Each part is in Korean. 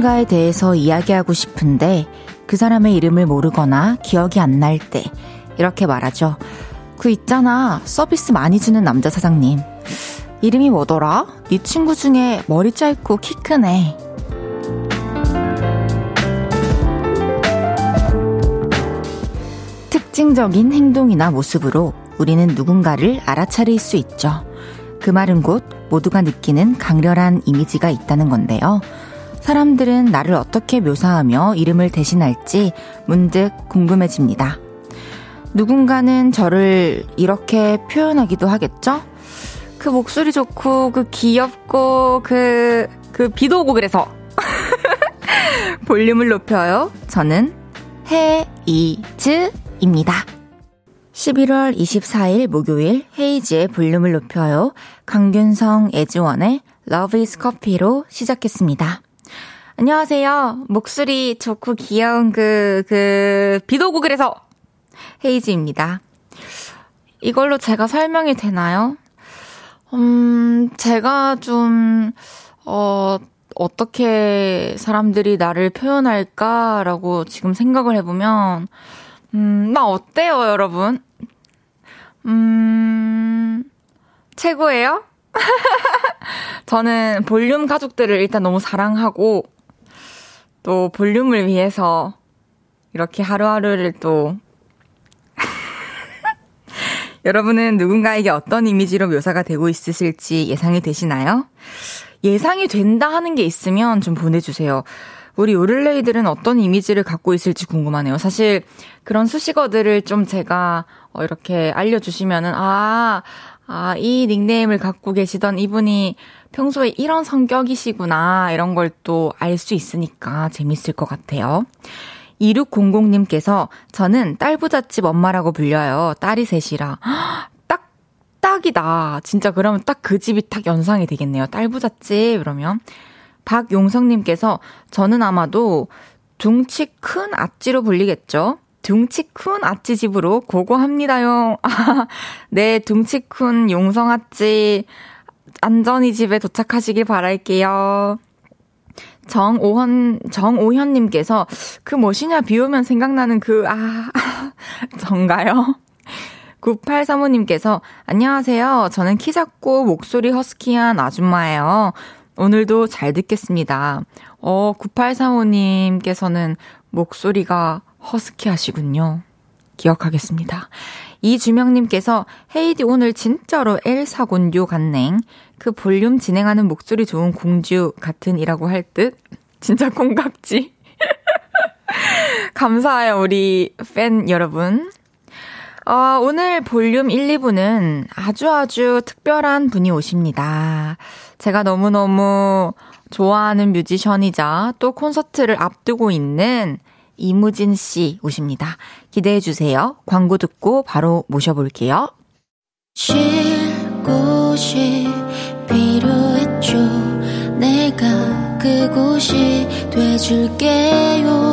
누군가에 대해서 이야기하고 싶은데 그 사람의 이름을 모르거나 기억이 안 날 때 이렇게 말하죠. 그 있잖아 서비스 많이 주는 남자 사장님 이름이 뭐더라? 네 친구 중에 머리 짧고 키 크네. 특징적인 행동이나 모습으로 우리는 누군가를 알아차릴 수 있죠. 그 말은 곧 모두가 느끼는 강렬한 이미지가 있다는 건데요. 사람들은 나를 어떻게 묘사하며 이름을 대신할지 문득 궁금해집니다. 누군가는 저를 이렇게 표현하기도 하겠죠? 그 목소리 좋고, 그 귀엽고, 그, 그 비도 오고 그래서. 볼륨을 높여요. 저는 헤이즈입니다. 11월 24일 목요일 헤이즈의 볼륨을 높여요. 강균성 에즈원의 Love is Coffee로 시작했습니다. 안녕하세요. 목소리 좋고 귀여운 그, 그, 비도 오고 그래서 헤이즈입니다. 이걸로 제가 설명이 되나요? 음, 제가 좀, 어, 어떻게 사람들이 나를 표현할까라고 지금 생각을 해보면, 음, 나 어때요, 여러분? 음, 최고예요? 저는 볼륨 가족들을 일단 너무 사랑하고, 또 볼륨을 위해서 이렇게 하루하루를 또 여러분은 누군가에게 어떤 이미지로 묘사가 되고 있으실지 예상이 되시나요? 예상이 된다 하는 게 있으면 좀 보내주세요. 우리 오를레이들은 어떤 이미지를 갖고 있을지 궁금하네요. 사실 그런 수식어들을 좀 제가 어, 이렇게 알려주시면은, 아, 아, 이 닉네임을 갖고 계시던 이분이 평소에 이런 성격이시구나, 이런 걸 또 알 수 있으니까 재밌을 것 같아요. 2600님께서 저는 딸부잣집 엄마라고 불려요. 딸이 셋이라. 딱, 딱이다. 진짜 그러면 딱 그 집이 딱 연상이 되겠네요. 딸부잣집, 그러면. 박용성님께서 저는 아마도 둥치 큰 아찌로 불리겠죠? 둥치 큰 아찌 집으로 고고합니다요. 네, 둥치 큰 용성 아찌 안전히 집에 도착하시길 바랄게요. 정오현, 정오현님께서 그 무엇이냐 비 오면 생각나는 그, 아, 전가요? 9835님께서 안녕하세요. 저는 키 작고 목소리 허스키한 아줌마예요. 오늘도 잘 듣겠습니다. 어, 9835님께서는 목소리가 허스키 하시군요. 기억하겠습니다. 이주명님께서 헤이디 오늘 진짜로 엘사곤듀 같냉. 그 볼륨 진행하는 목소리 좋은 공주 같은이라고 할 듯. 진짜 콩깍지. 감사해요, 우리 팬 여러분. 어, 오늘 볼륨 1, 2부는 아주 아주 특별한 분이 오십니다. 제가 너무너무 좋아하는 뮤지션이자 또 콘서트를 앞두고 있는 이무진 씨 오십니다. 기대해 주세요. 광고 듣고 바로 모셔볼게요. 쉴 곳이 필요했죠. 내가 그곳이 돼줄게요.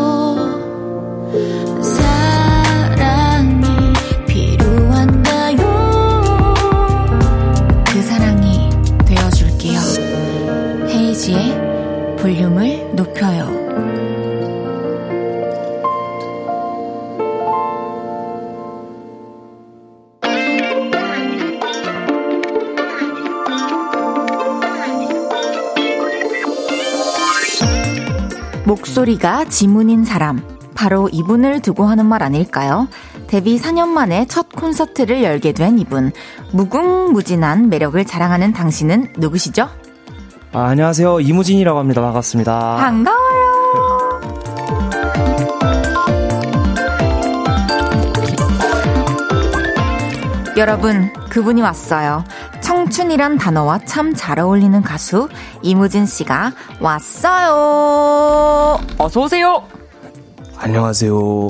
그 볼륨을 높여요. 목소리가 지문인 사람. 바로 이분을 두고 하는 말 아닐까요? 데뷔 4년 만에 첫 콘서트를 열게 된 이분. 무궁무진한 매력을 자랑하는 당신은 누구시죠? 아, 안녕하세요. 이무진이라고 합니다. 반갑습니다. 반가워요. 여러분, 그분이 왔어요. 청춘이란 단어와 참 잘 어울리는 가수 이무진 씨가 왔어요. 어서 오세요. 안녕하세요.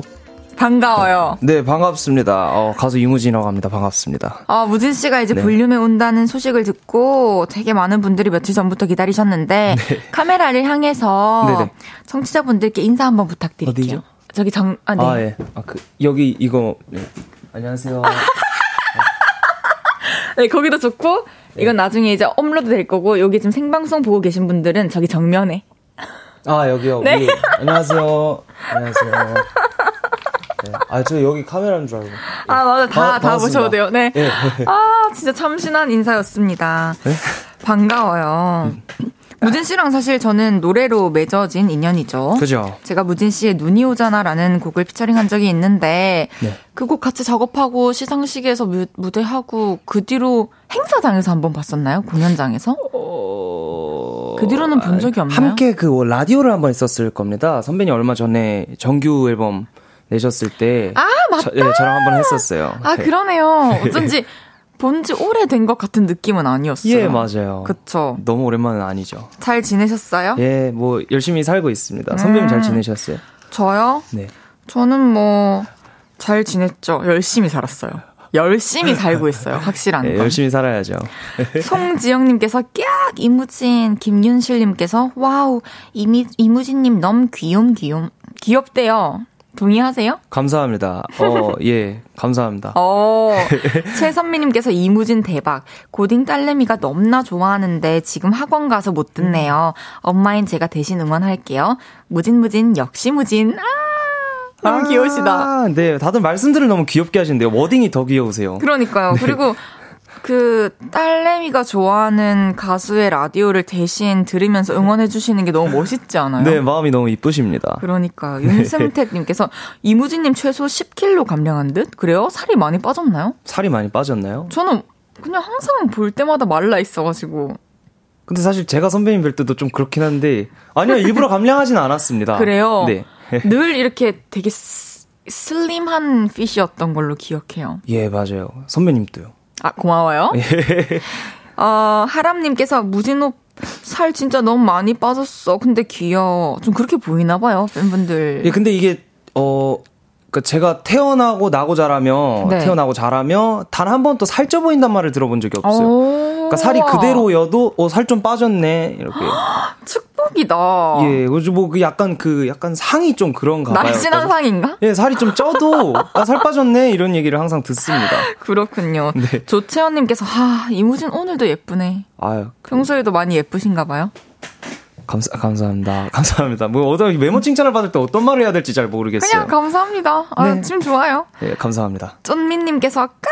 반가워요. 네, 반갑습니다. 어, 가수 이무진이라고 합니다. 반갑습니다. 아, 무진 씨가 이제 네. 볼륨에 온다는 소식을 듣고 되게 많은 분들이 며칠 전부터 기다리셨는데 네. 카메라를 향해서 네네. 청취자분들께 인사 한번 부탁드릴게요. 어디죠? 저기 정, 아, 네. 아, 예. 아, 그, 여기 이거, 네. 안녕하세요. 네, 거기도 좋고, 네. 이건 나중에 이제 업로드 될 거고, 여기 지금 생방송 보고 계신 분들은 저기 정면에. 아, 여기요. 네. 위. 안녕하세요. 안녕하세요. 네. 아, 저 여기 카메라인 줄 알고. 아, 맞아. 다, 다 보셔도 돼요. 네. 네. 아, 진짜 참신한 인사였습니다. 네? 반가워요. 음. 무진 씨랑 사실 저는 노래로 맺어진 인연이죠. 그죠. 제가 무진 씨의 눈이 오잖아라는 곡을 피처링한 적이 있는데 네. 그곡 같이 작업하고 시상식에서 무, 무대하고 그 뒤로 행사장에서 한번 봤었나요? 공연장에서? 어... 그 뒤로는 본 적이 없나요? 함께 그 라디오를 한번 했었을 겁니다. 선배님 얼마 전에 정규 앨범 내셨을 때 아, 맞다. 저, 네, 저랑 한번 했었어요. 아, 네. 그러네요. 어쩐지 본 지 오래된 것 같은 느낌은 아니었어요. 예, 맞아요. 그쵸. 너무 오랜만은 아니죠. 잘 지내셨어요? 예, 뭐, 열심히 살고 있습니다. 음. 선배님 잘 지내셨어요? 저요? 네. 저는 뭐, 잘 지냈죠. 열심히 살았어요. 열심히 살고 있어요. 확실한 네, 건. 열심히 살아야죠. 송지영님께서 깍 이무진 김윤실님께서 와우 이미 이무진님 너무 귀염 귀염 귀엽대요. 동의하세요? 감사합니다. 어, 예, 감사합니다. 어, 최선미님께서 이무진 대박. 고딩 딸내미가 넘나 좋아하는데 지금 학원 가서 못 듣네요. 엄마인 제가 대신 응원할게요. 무진무진, 역시 무진. 아! 너무 아, 귀여우시다. 네, 다들 말씀들을 너무 귀엽게 하시는데요. 워딩이 더 귀여우세요. 그러니까요. 네. 그리고 그 딸내미가 좋아하는 가수의 라디오를 대신 들으면서 응원해 주시는 게 너무 멋있지 않아요? 네, 마음이 너무 이쁘십니다. 그러니까 윤승택 님께서 이무진 님 최소 10kg 감량한 듯? 그래요? 살이 많이 빠졌나요? 살이 많이 빠졌나요? 저는 그냥 항상 볼 때마다 말라 있어 가지고 근데 사실 제가 선배님 뵐 때도 좀 그렇긴 한데 아니요, 일부러 감량하진 않았습니다. 그래요? 네. 늘 이렇게 되게 슬림한 핏이었던 걸로 기억해요. 예, 맞아요. 선배님도요. 아, 고마워요. 예. 어, 하람님께서 무진호 살 진짜 너무 많이 빠졌어. 근데 귀여워. 좀 그렇게 보이나 봐요, 팬분들. 예, 근데 이게, 어, 그 제가 태어나고 나고 자라며 네. 태어나고 자라며 단 한 번도 살쪄 보인단 말을 들어본 적이 없어요. 그러니까 살이 그대로여도 어, 살 좀 빠졌네 이렇게. 축 복이다. 예, 그래서 뭐그 약간 그 약간 상이 좀 그런가 봐요. 날씬한 상인가? 예, 살이 좀 쪄도 아, 살 빠졌네 이런 얘기를 항상 듣습니다. 그렇군요. 네. 조채연님께서 하 이무진 오늘도 예쁘네. 아유. 그... 평소에도 많이 예쁘신가 봐요. 감사, 감사합니다. 감사합니다. 뭐, 어떤, 외모 칭찬을 받을 때 어떤 말을 해야 될지 잘 모르겠어요. 그냥 감사합니다. 아, 네. 지금 좋아요. 네, 감사합니다. 쫀민님께서 깍!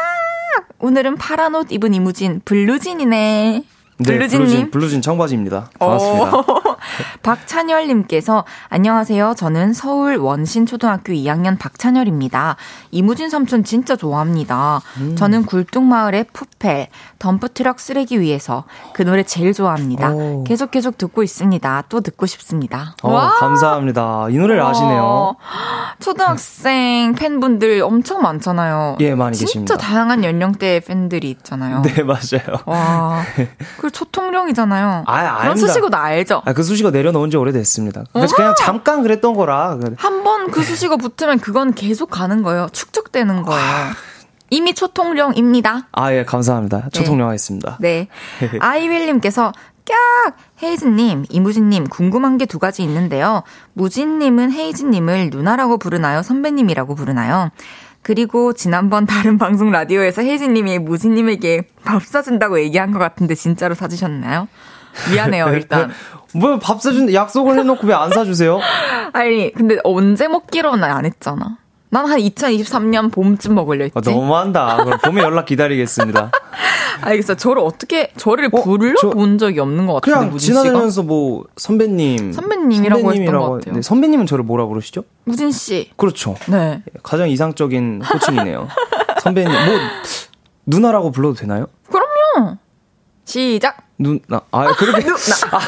오늘은 파란 옷 입은 이무진, 블루진이네. 블루진님. 네, 블루진, 블루진 청바지입니다. 반갑습니다. 박찬열님께서 안녕하세요. 저는 서울 원신초등학교 2학년 박찬열입니다. 이무진 삼촌 진짜 좋아합니다. 음. 저는 굴뚝마을의 푸페, 덤프트럭 쓰레기 위에서 그 노래 제일 좋아합니다. 오. 계속 계속 듣고 있습니다. 또 듣고 싶습니다. 어, 감사합니다. 이 노래를 와. 아시네요. 초등학생 팬분들 엄청 많잖아요. 예, 많이 진짜 계십니다. 진짜 다양한 연령대의 팬들이 있잖아요. 네, 맞아요. 와. 그 초통령이잖아요. 아, 아닙니다. 그런 수식어 나 알죠? 아, 그 수식어 내려놓은 지 오래됐습니다. 그래서 그냥 잠깐 그랬던 거라. 한 번 그 수식어 붙으면 그건 계속 가는 거예요. 축적되는 거예요. 이미 초통령입니다. 아, 예, 감사합니다. 초통령 네. 하겠습니다. 네. 아이윌님께서 깍! 헤이즈님, 이무진님, 궁금한 게 두 가지 있는데요. 무진님은 헤이즈님을 누나라고 부르나요? 선배님이라고 부르나요? 그리고 지난번 다른 방송 라디오에서 혜진님이 무진님에게 밥 사준다고 얘기한 것 같은데 진짜로 사주셨나요? 미안해요, 일단. 뭐 밥 사준 약속을 해놓고 왜 안 사주세요? 아니, 근데 언제 먹기로는 안 했잖아. 난 한 2023년 봄쯤 먹으려 했지. 아, 너무한다. 그럼 봄에 연락 기다리겠습니다. 알겠어. 저를 어떻게 저를 어, 불러본 적이 없는 것 같은데 그냥 지나다니면서 뭐 선배님, 선배님이라고, 선배님이라고 했던 것 같아요. 네, 선배님은 저를 뭐라 부르시죠? 무진 씨. 그렇죠. 네. 가장 이상적인 호칭이네요. 선배님, 뭐 누나라고 불러도 되나요? 그럼요. 시작. 누나. 아, 그렇게. 누나. 아,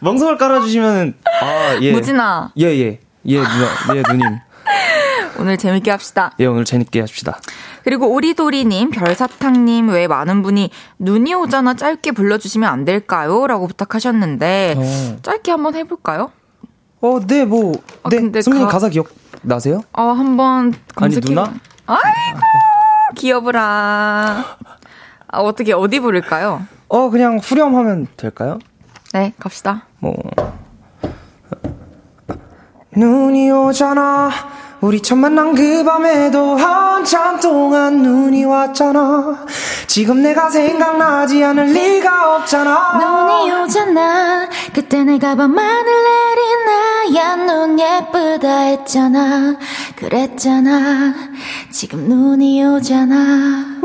멍석을 깔아주시면은, 아, 예. 무진아. 예, 예. 예, 누나. 예, 누님. 오늘 재밌게 합시다. 예, 오늘 재밌게 합시다. 그리고 오리도리님, 별사탕님 외에 많은 분이 눈이 오잖아 짧게 불러주시면 안 될까요? 라고 부탁하셨는데, 어. 짧게 한번 해볼까요? 어, 네, 뭐. 아, 네, 근데 선배님 가... 사 기억 나세요? 어, 한번 검색해. 아니, 누나? 아이고, 귀여워라. 아, 어떻게, 어디 부를까요? 어, 그냥 후렴하면 될까요? 네, 갑시다. 뭐. 눈이 오잖아 우리 첫 만난 그 밤에도 한참 동안 눈이 왔잖아. 지금 내가 생각나지 않을 리가 없잖아. 눈이 오잖아. 그때 내가 밤하늘 내린 하얀 눈 예쁘다 했잖아. 그랬잖아. 지금 눈이 오잖아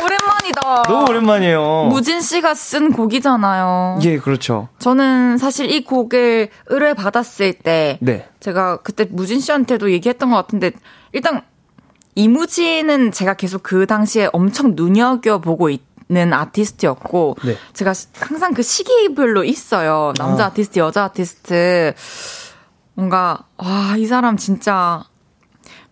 오랜만이다. 너무 오랜만이에요. 무진 씨가 쓴 곡이잖아요. 예, 그렇죠. 저는 사실 이 곡을 의뢰 받았을 때 네. 제가 그때 무진 씨한테도 얘기했던 것 같은데 일단 이무진은 제가 계속 그 당시에 엄청 눈여겨보고 있 는 아티스트였고 네. 제가 항상 그 시기별로 있어요. 남자 아. 아티스트, 여자 아티스트 뭔가 와 이 사람 진짜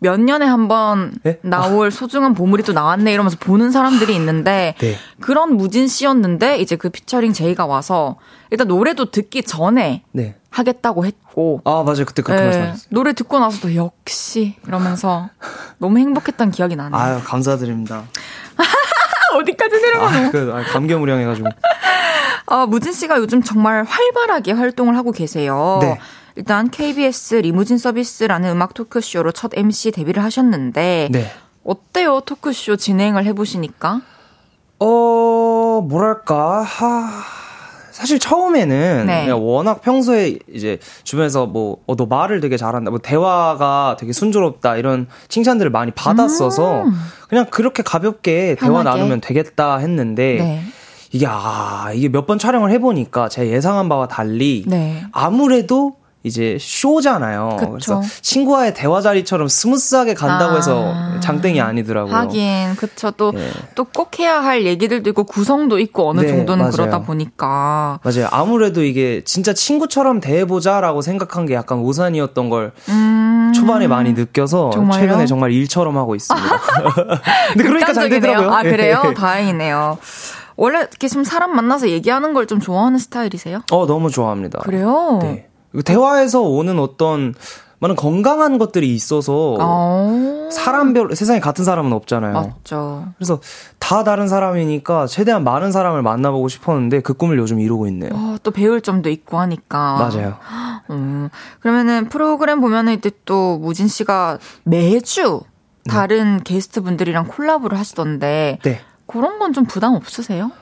몇 년에 한번 네? 나올 아. 소중한 보물이 또 나왔네 이러면서 보는 사람들이 있는데 네. 그런 무진 씨였는데 이제 그 피처링 제이가 와서 일단 노래도 듣기 전에 네. 하겠다고 했고 아 맞아요 그때 그렇게 네. 말씀하셨어요 노래 듣고 나서도 역시 이러면서 너무 행복했던 기억이 나네요 아유 감사드립니다 어디까지 내려가노 아, 그, 아, 감개무량해가지고 아, 무진 씨가 요즘 정말 활발하게 활동을 하고 계세요. 네. 일단 KBS 리무진 서비스라는 음악 토크쇼로 첫 MC 데뷔를 하셨는데 네. 어때요 토크쇼 진행을 해보시니까? 어 뭐랄까 하 사실 처음에는 네. 그냥 워낙 평소에 이제 주변에서 뭐, 어, 너 말을 되게 잘한다, 뭐, 대화가 되게 순조롭다, 이런 칭찬들을 많이 받았어서, 음. 그냥 그렇게 가볍게 편하게. 대화 나누면 되겠다 했는데, 네. 이게, 아, 이게 몇 번 촬영을 해보니까 제 예상한 바와 달리, 네. 아무래도 이제 쇼잖아요. 그쵸. 그래서 친구와의 대화 자리처럼 smooth하게 간다고 아. 해서 장땡이 아니더라고요. 하긴 그쵸 또 또 꼭 네. 해야 할 얘기들도 있고 구성도 있고 어느 네, 정도는 맞아요. 그러다 보니까 맞아요. 아무래도 이게 진짜 친구처럼 대해보자라고 생각한 게 약간 오산이었던 걸 음. 초반에 많이 느껴서 정말요? 최근에 정말 일처럼 하고 있습니다. 근데 그러니까 잘 되더라고요. 아 그래요? 네. 다행이네요. 원래 이렇게 좀 사람 만나서 얘기하는 걸 좀 좋아하는 스타일이세요? 어 너무 좋아합니다. 그래요? 네. 대화에서 오는 어떤 많은 건강한 것들이 있어서 어. 사람별 세상에 같은 사람은 없잖아요. 맞죠. 그래서 다 다른 사람이니까 최대한 많은 사람을 만나보고 싶었는데 그 꿈을 요즘 이루고 있네요. 어, 또 배울 점도 있고 하니까. 맞아요. 음, 그러면은 프로그램 보면은 이때 또 무진 씨가 매주 다른 네. 게스트 분들이랑 콜라보를 하시던데 네. 그런 건 좀 부담 없으세요?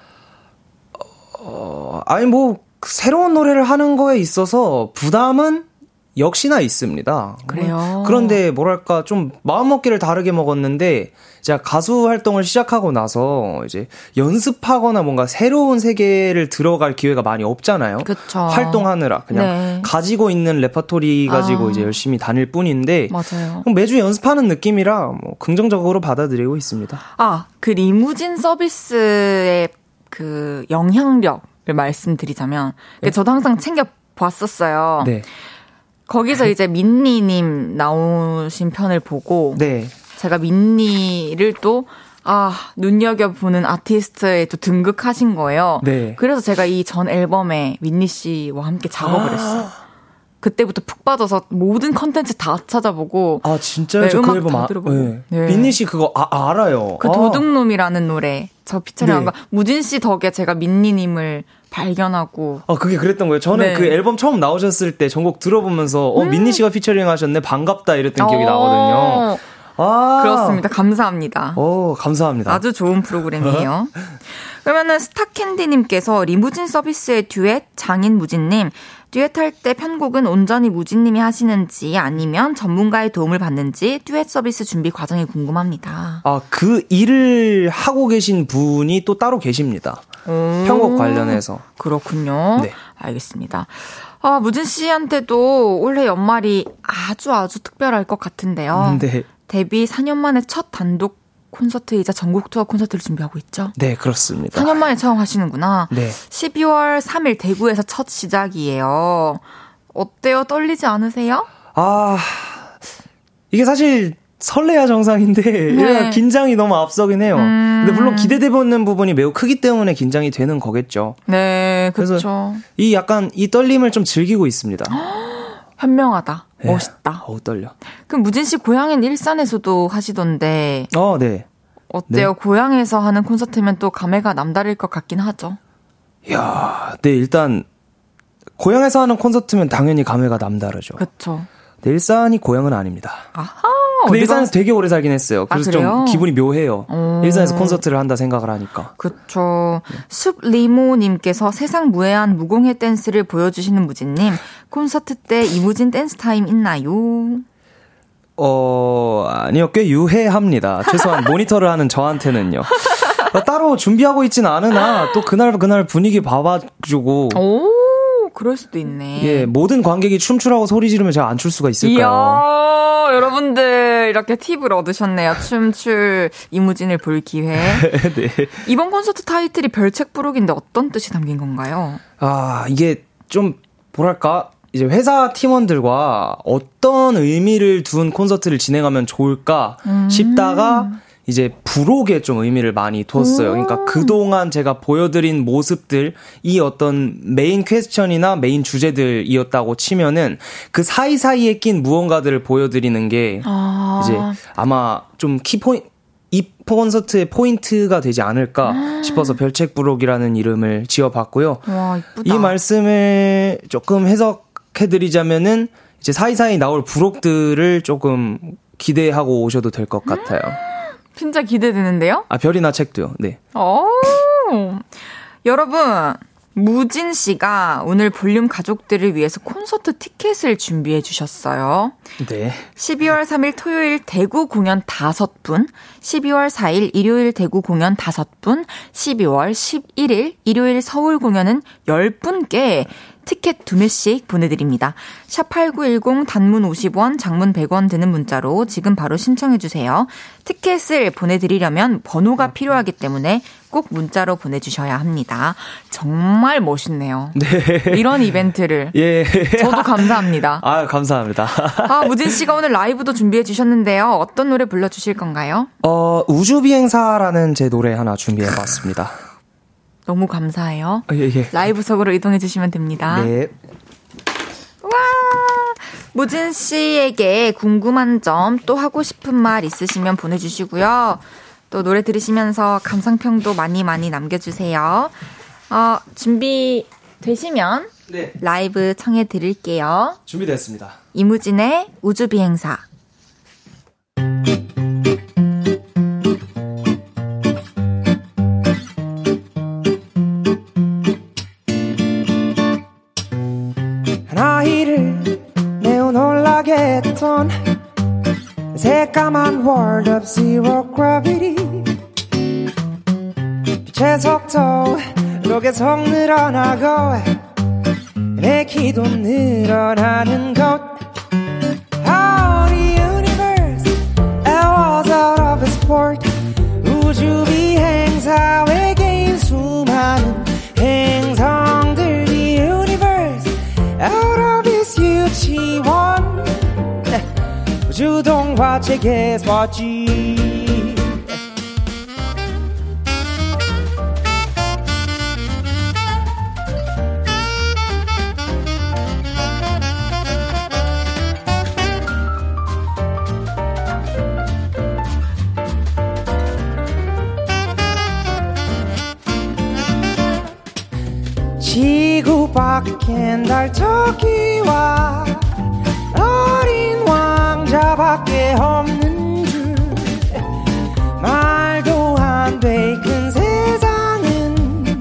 어, 아니 뭐 새로운 노래를 하는 거에 있어서 부담은 역시나 있습니다. 그래요. 그런데 뭐랄까 좀 마음 먹기를 다르게 먹었는데 제가 가수 활동을 시작하고 나서 이제 연습하거나 뭔가 새로운 세계를 들어갈 기회가 많이 없잖아요. 그쵸. 활동하느라 그냥 네. 가지고 있는 레퍼토리 가지고 아. 이제 열심히 다닐 뿐인데 맞아요. 매주 연습하는 느낌이라 뭐 긍정적으로 받아들이고 있습니다. 아, 그 리무진 서비스의 그 영향력 말씀드리자면 네. 저도 항상 챙겨 봤었어요. 네. 거기서 이제 민니님 나오신 편을 보고 네. 제가 민니를 또 아, 눈여겨보는 아티스트에 또 등극하신 거예요. 네. 그래서 제가 이 전 앨범에 민니 씨와 함께 작업을 아~ 했어요. 그때부터 푹 빠져서 모든 컨텐츠 다 찾아보고 아 진짜요? 네, 음악 그 앨범 다 아, 들어보고 네. 네. 민니 씨 그거 아, 알아요. 그 아. 도둑놈이라는 노래 저 피처링한 네. 거 무진 씨 덕에 제가 민니님을 발견하고. 아, 그게 그랬던 거예요. 저는 네. 그 앨범 처음 나오셨을 때 전곡 들어보면서, 어, 음. 민니 씨가 피처링 하셨네. 반갑다. 이랬던 기억이 어. 나거든요. 아. 그렇습니다. 감사합니다. 오, 감사합니다. 아주 좋은 프로그램이에요. 그러면은 스타캔디님께서 리무진 서비스의 듀엣 장인 무진님 듀엣할 때 편곡은 온전히 무진님이 하시는지 아니면 전문가의 도움을 받는지 듀엣 서비스 준비 과정이 궁금합니다. 아, 그 일을 하고 계신 분이 또 따로 계십니다. 편곡 관련해서. 그렇군요. 네. 알겠습니다. 아, 무진 씨한테도 올해 연말이 아주 아주 특별할 것 같은데요. 네. 데뷔 4년 만에 첫 단독 콘서트이자 전국 투어 콘서트를 준비하고 있죠? 네, 그렇습니다. 4년 만에 처음 하시는구나. 네. 12월 3일 대구에서 첫 시작이에요. 어때요? 떨리지 않으세요? 아, 이게 사실 설레야 정상인데 네. 긴장이 너무 앞서긴 해요. 음... 근데 물론 기대되는 부분이 매우 크기 때문에 긴장이 되는 거겠죠. 네, 그렇죠. 이 약간 이 떨림을 좀 즐기고 있습니다. 현명하다. 네. 멋있다. 어우, 떨려. 그럼 무진 씨 고향인 일산에서도 하시던데. 어, 네. 어때요? 네. 고향에서 하는 콘서트면 또 감회가 남다를 것 같긴 하죠. 야, 네, 일단 고향에서 하는 콘서트면 당연히 감회가 남다르죠. 그렇죠. 네, 일산이 고향은 아닙니다. 아하. 근데 일산에서 되게 오래 살긴 했어요. 아, 그래서 아, 좀 기분이 묘해요. 오. 일산에서 콘서트를 한다 생각을 하니까. 그쵸. 네. 숲리모님께서 세상 무해한 무공해 댄스를 보여주시는 무진님. 콘서트 때 이무진 댄스 타임 있나요? 어, 아니요. 꽤 유해합니다. 최소한 모니터를 하는 저한테는요. 어, 따로 준비하고 있진 않으나 또 그날 그날 분위기 봐봐주고. 오. 그럴 수도 있네. 예, 모든 관객이 춤추라고 소리 지르면 제가 안 출 수가 있을까요? 이야, 여러분들 이렇게 팁을 얻으셨네요. 춤출 이무진을 볼 기회. 네. 이번 콘서트 타이틀이 별책 부록인데 어떤 뜻이 담긴 건가요? 아, 이게 좀 뭐랄까 이제 회사 팀원들과 어떤 의미를 둔 콘서트를 진행하면 좋을까 음. 싶다가 이제 부록에 좀 의미를 많이 뒀어요. 그러니까 그동안 제가 보여드린 모습들, 이 어떤 main question이나 main 주제들이었다고 치면은 그 사이사이에 낀 무언가들을 보여드리는 게 아. 이제 아마 좀 키포인, 이 콘서트의 포인트가 되지 않을까 싶어서 별책 부록이라는 이름을 지어봤고요. 와, 이 말씀을 조금 해석해드리자면은 이제 사이사이 나올 부록들을 조금 기대하고 오셔도 될 것 같아요. 진짜 기대되는데요? 아, 별이나 책도요. 네. 오. 여러분, 무진 씨가 오늘 볼륨 가족들을 위해서 콘서트 티켓을 준비해 주셨어요. 네. 12월 3일 토요일 대구 공연 5분, 12월 4일 일요일 대구 공연 5분, 12월 11일 일요일 서울 공연은 10분께 티켓 두 매씩 보내드립니다. 샵8910 단문 50원, 장문 100원 드는 문자로 지금 바로 신청해주세요. 티켓을 보내드리려면 번호가 필요하기 때문에 꼭 문자로 보내주셔야 합니다. 정말 멋있네요. 네. 이런 이벤트를. 예. 저도 감사합니다. 아, 감사합니다. 아, 무진 씨가 오늘 라이브도 준비해 주셨는데요. 어떤 노래 불러주실 건가요? 어, 우주비행사라는 제 노래 하나 준비해 봤습니다. 너무 감사해요. 아, 예, 예. 라이브석으로 이동해 주시면 됩니다. 네. 와! 무진 씨에게 궁금한 점 또 하고 싶은 말 있으시면 보내주시고요. 또 노래 들으시면서 감상평도 많이 많이 남겨주세요. 어, 준비 되시면 네. 라이브 청해 드릴게요. 준비됐습니다. 이무진의 우주비행사. 계속 늘어나고 내 키도 늘어나는 곳 How the universe I was out of this world 우주 비행사 외계인 수많은 행성들 The universe out of this 유치원 주동화 책에서지 지구 밖엔 달 토끼와 나밖에 없는 줄 말도 안 돼 큰 세상은.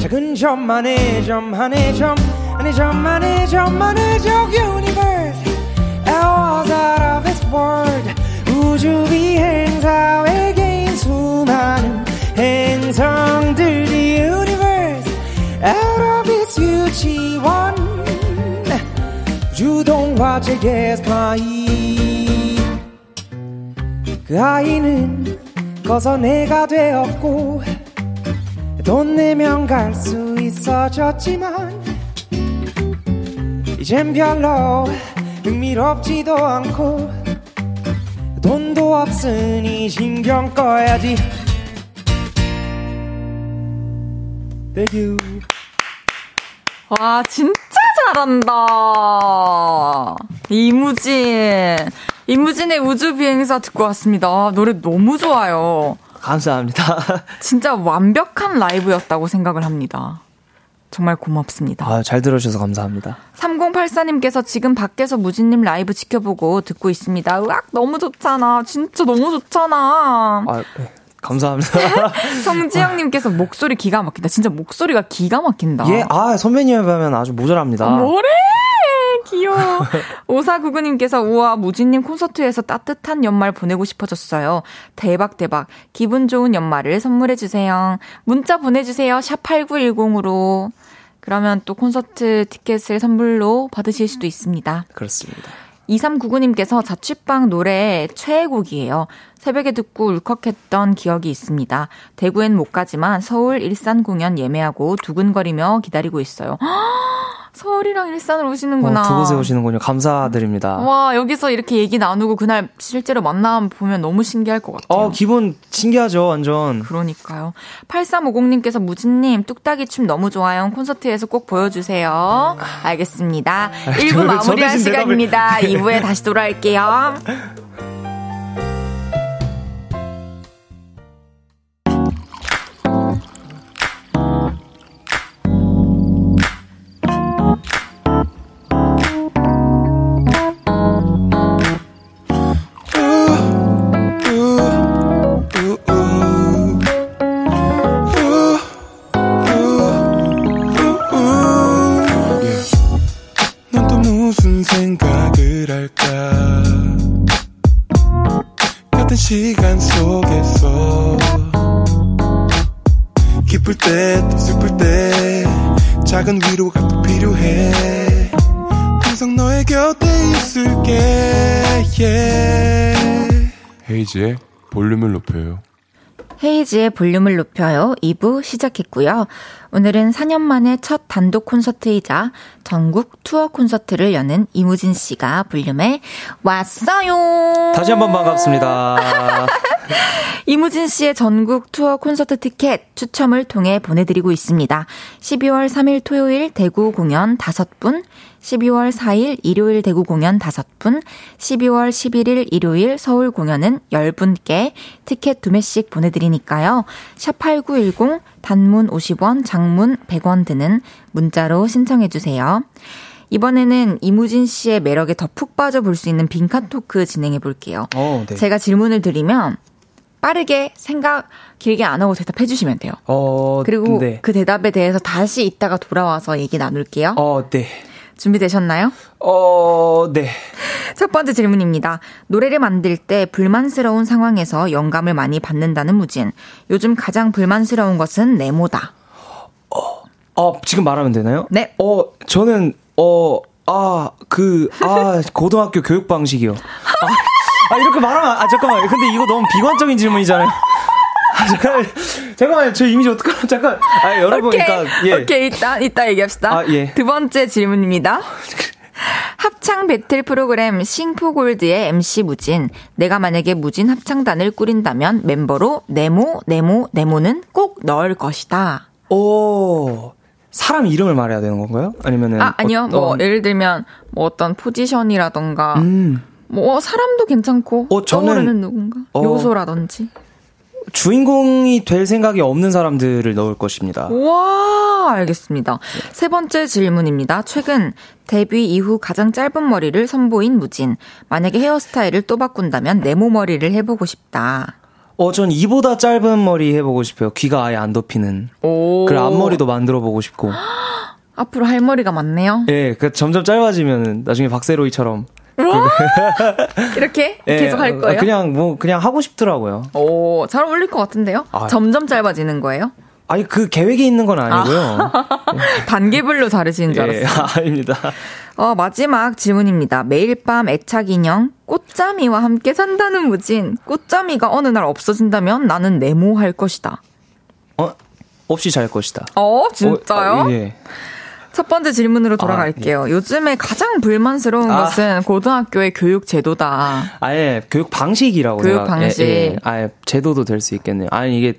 작은 점만의 점만의 점 아니 점만의 점만의 적 universe was out of this world. 우주 비행사 외계인 수많은 행성들 주동화 책의 스파이 그 아이는 커서 내가 되었고 돈 내면 갈 수 있어졌지만 이젠 별로 흥미롭지도 않고 돈도 없으니 신경 꺼야지 Thank you. 와 진짜 잘한다 이무진 이무진의 우주 비행사 듣고 왔습니다. 아, 노래 너무 좋아요. 감사합니다. 진짜 완벽한 라이브였다고 생각을 합니다. 정말 고맙습니다. 아, 잘 들어주셔서 감사합니다. 3084님께서 지금 밖에서 무진님 라이브 지켜보고 듣고 있습니다. 으악, 너무 좋잖아. 진짜 너무 좋잖아. 아, 네. 감사합니다. 성지영님께서 목소리 기가 막힌다. 진짜 목소리가 기가 막힌다. 예, 아, 선배님에 비하면 아주 모자랍니다. 아, 뭐래? 귀여워. 오사구구님께서 우와 무진님 콘서트에서 따뜻한 연말 보내고 싶어졌어요. 대박 대박. 기분 좋은 연말을 선물해 주세요. 문자 보내주세요. 샵 #8910으로. 그러면 또 콘서트 티켓을 선물로 받으실 수도 있습니다. 그렇습니다. 2399님께서 자취방 노래 최애곡이에요. 새벽에 듣고 울컥했던 기억이 있습니다. 대구엔 못 가지만 서울 일산 공연 예매하고 두근거리며 기다리고 있어요. 서울이랑 일산을 오시는구나. 어, 두 곳에 오시는군요. 감사드립니다. 와, 여기서 이렇게 얘기 나누고 그날 실제로 만나 보면 너무 신기할 것 같아요. 어, 기분 신기하죠, 완전. 그러니까요. 8350님께서 무진님, 뚝딱이 춤 너무 좋아요. 콘서트에서 꼭 보여주세요. 알겠습니다. 1부 마무리할 시간입니다. 2부에 다시 돌아올게요. 헤이지의 볼륨을 높여요. 헤이지의 볼륨을 높여요. 2부 시작했고요. 오늘은 4년 만에 첫 단독 콘서트이자 전국 투어 콘서트를 여는 이무진 씨가 볼륨에 왔어요. 다시 한번 반갑습니다. 이무진 씨의 전국 투어 콘서트 티켓 추첨을 통해 보내드리고 있습니다. 12월 3일 토요일 대구 공연 5분, 12월 4일 일요일 대구 공연 5분, 12월 11일 일요일 서울 공연은 10분께 티켓 2매씩 보내드리니까요. 샵8910 단문 50원, 장문 100원 드는 문자로 신청해 주세요. 이번에는 이무진 씨의 매력에 더 푹 빠져 볼 수 있는 빈칸 토크 진행해 볼게요. 어, 네. 제가 질문을 드리면 빠르게 생각 길게 안 하고 대답해 주시면 돼요. 어, 그리고 네. 그 대답에 대해서 다시 이따가 돌아와서 얘기 나눌게요. 어, 네. 준비되셨나요? 어, 네. 첫 번째 질문입니다. 노래를 만들 때 불만스러운 상황에서 영감을 많이 받는다는 무진. 요즘 가장 불만스러운 것은 네모다. 어, 어 지금 말하면 되나요? 네. 어, 저는, 어, 아, 그, 아, 고등학교 교육 방식이요. 아, 아, 이렇게 말하면, 아, 잠깐만. 근데 이거 너무 비관적인 질문이잖아요. 잠깐, 잠깐만, 저 이미지 어떡하나, 잠깐. 아, 여러분, 오케이, 그러니까, 예. 오케이, 이따, 이따 얘기합시다. 아, 예. 두 번째 질문입니다. 합창 배틀 프로그램 싱포골드의 MC 무진. 내가 만약에 무진 합창단을 꾸린다면 멤버로 네모, 네모, 네모는 꼭 넣을 것이다. 오. 사람 이름을 말해야 되는 건가요? 아니면은 아 아니요 어, 뭐 어. 예를 들면 뭐 어떤 포지션이라던가 음. 뭐 사람도 괜찮고 어, 저는 떠오르는 누군가 어, 요소라든지 주인공이 될 생각이 없는 사람들을 넣을 것입니다. 와, 알겠습니다. 세 번째 질문입니다. 최근 데뷔 이후 가장 짧은 머리를 선보인 무진. 만약에 헤어스타일을 또 바꾼다면 네모 머리를 해보고 싶다. 어, 전 이보다 짧은 머리 해보고 싶어요. 귀가 아예 안 덮이는. 오. 그리고 앞머리도 만들어 보고 싶고. 앞으로 할 머리가 많네요. 예, 네, 그 점점 짧아지면 나중에 박세로이처럼 이렇게 네, 계속 할 거예요? 그냥 뭐 그냥 하고 싶더라고요. 오, 잘 어울릴 것 같은데요? 아, 점점 짧아지는 거예요? 아니 그 계획이 있는 건 아니고요. 아, 단계별로 다르시는 줄 예, 알았어요. 예, 아닙니다. 어, 마지막 질문입니다. 매일 밤 애착 인형 꽃잠이와 함께 산다는 무진. 꽃잠이가 어느 날 없어진다면 나는 네모 할 것이다. 어? 없이 잘 것이다. 어, 진짜요? 어, 예. 첫 번째 질문으로 돌아갈게요. 아, 예. 요즘에 가장 불만스러운 아. 것은 고등학교의 교육 제도다. 아예 교육 방식이라고 교육 생각. 방식. 예, 예. 아예 제도도 될 수 있겠네요. 아니 이게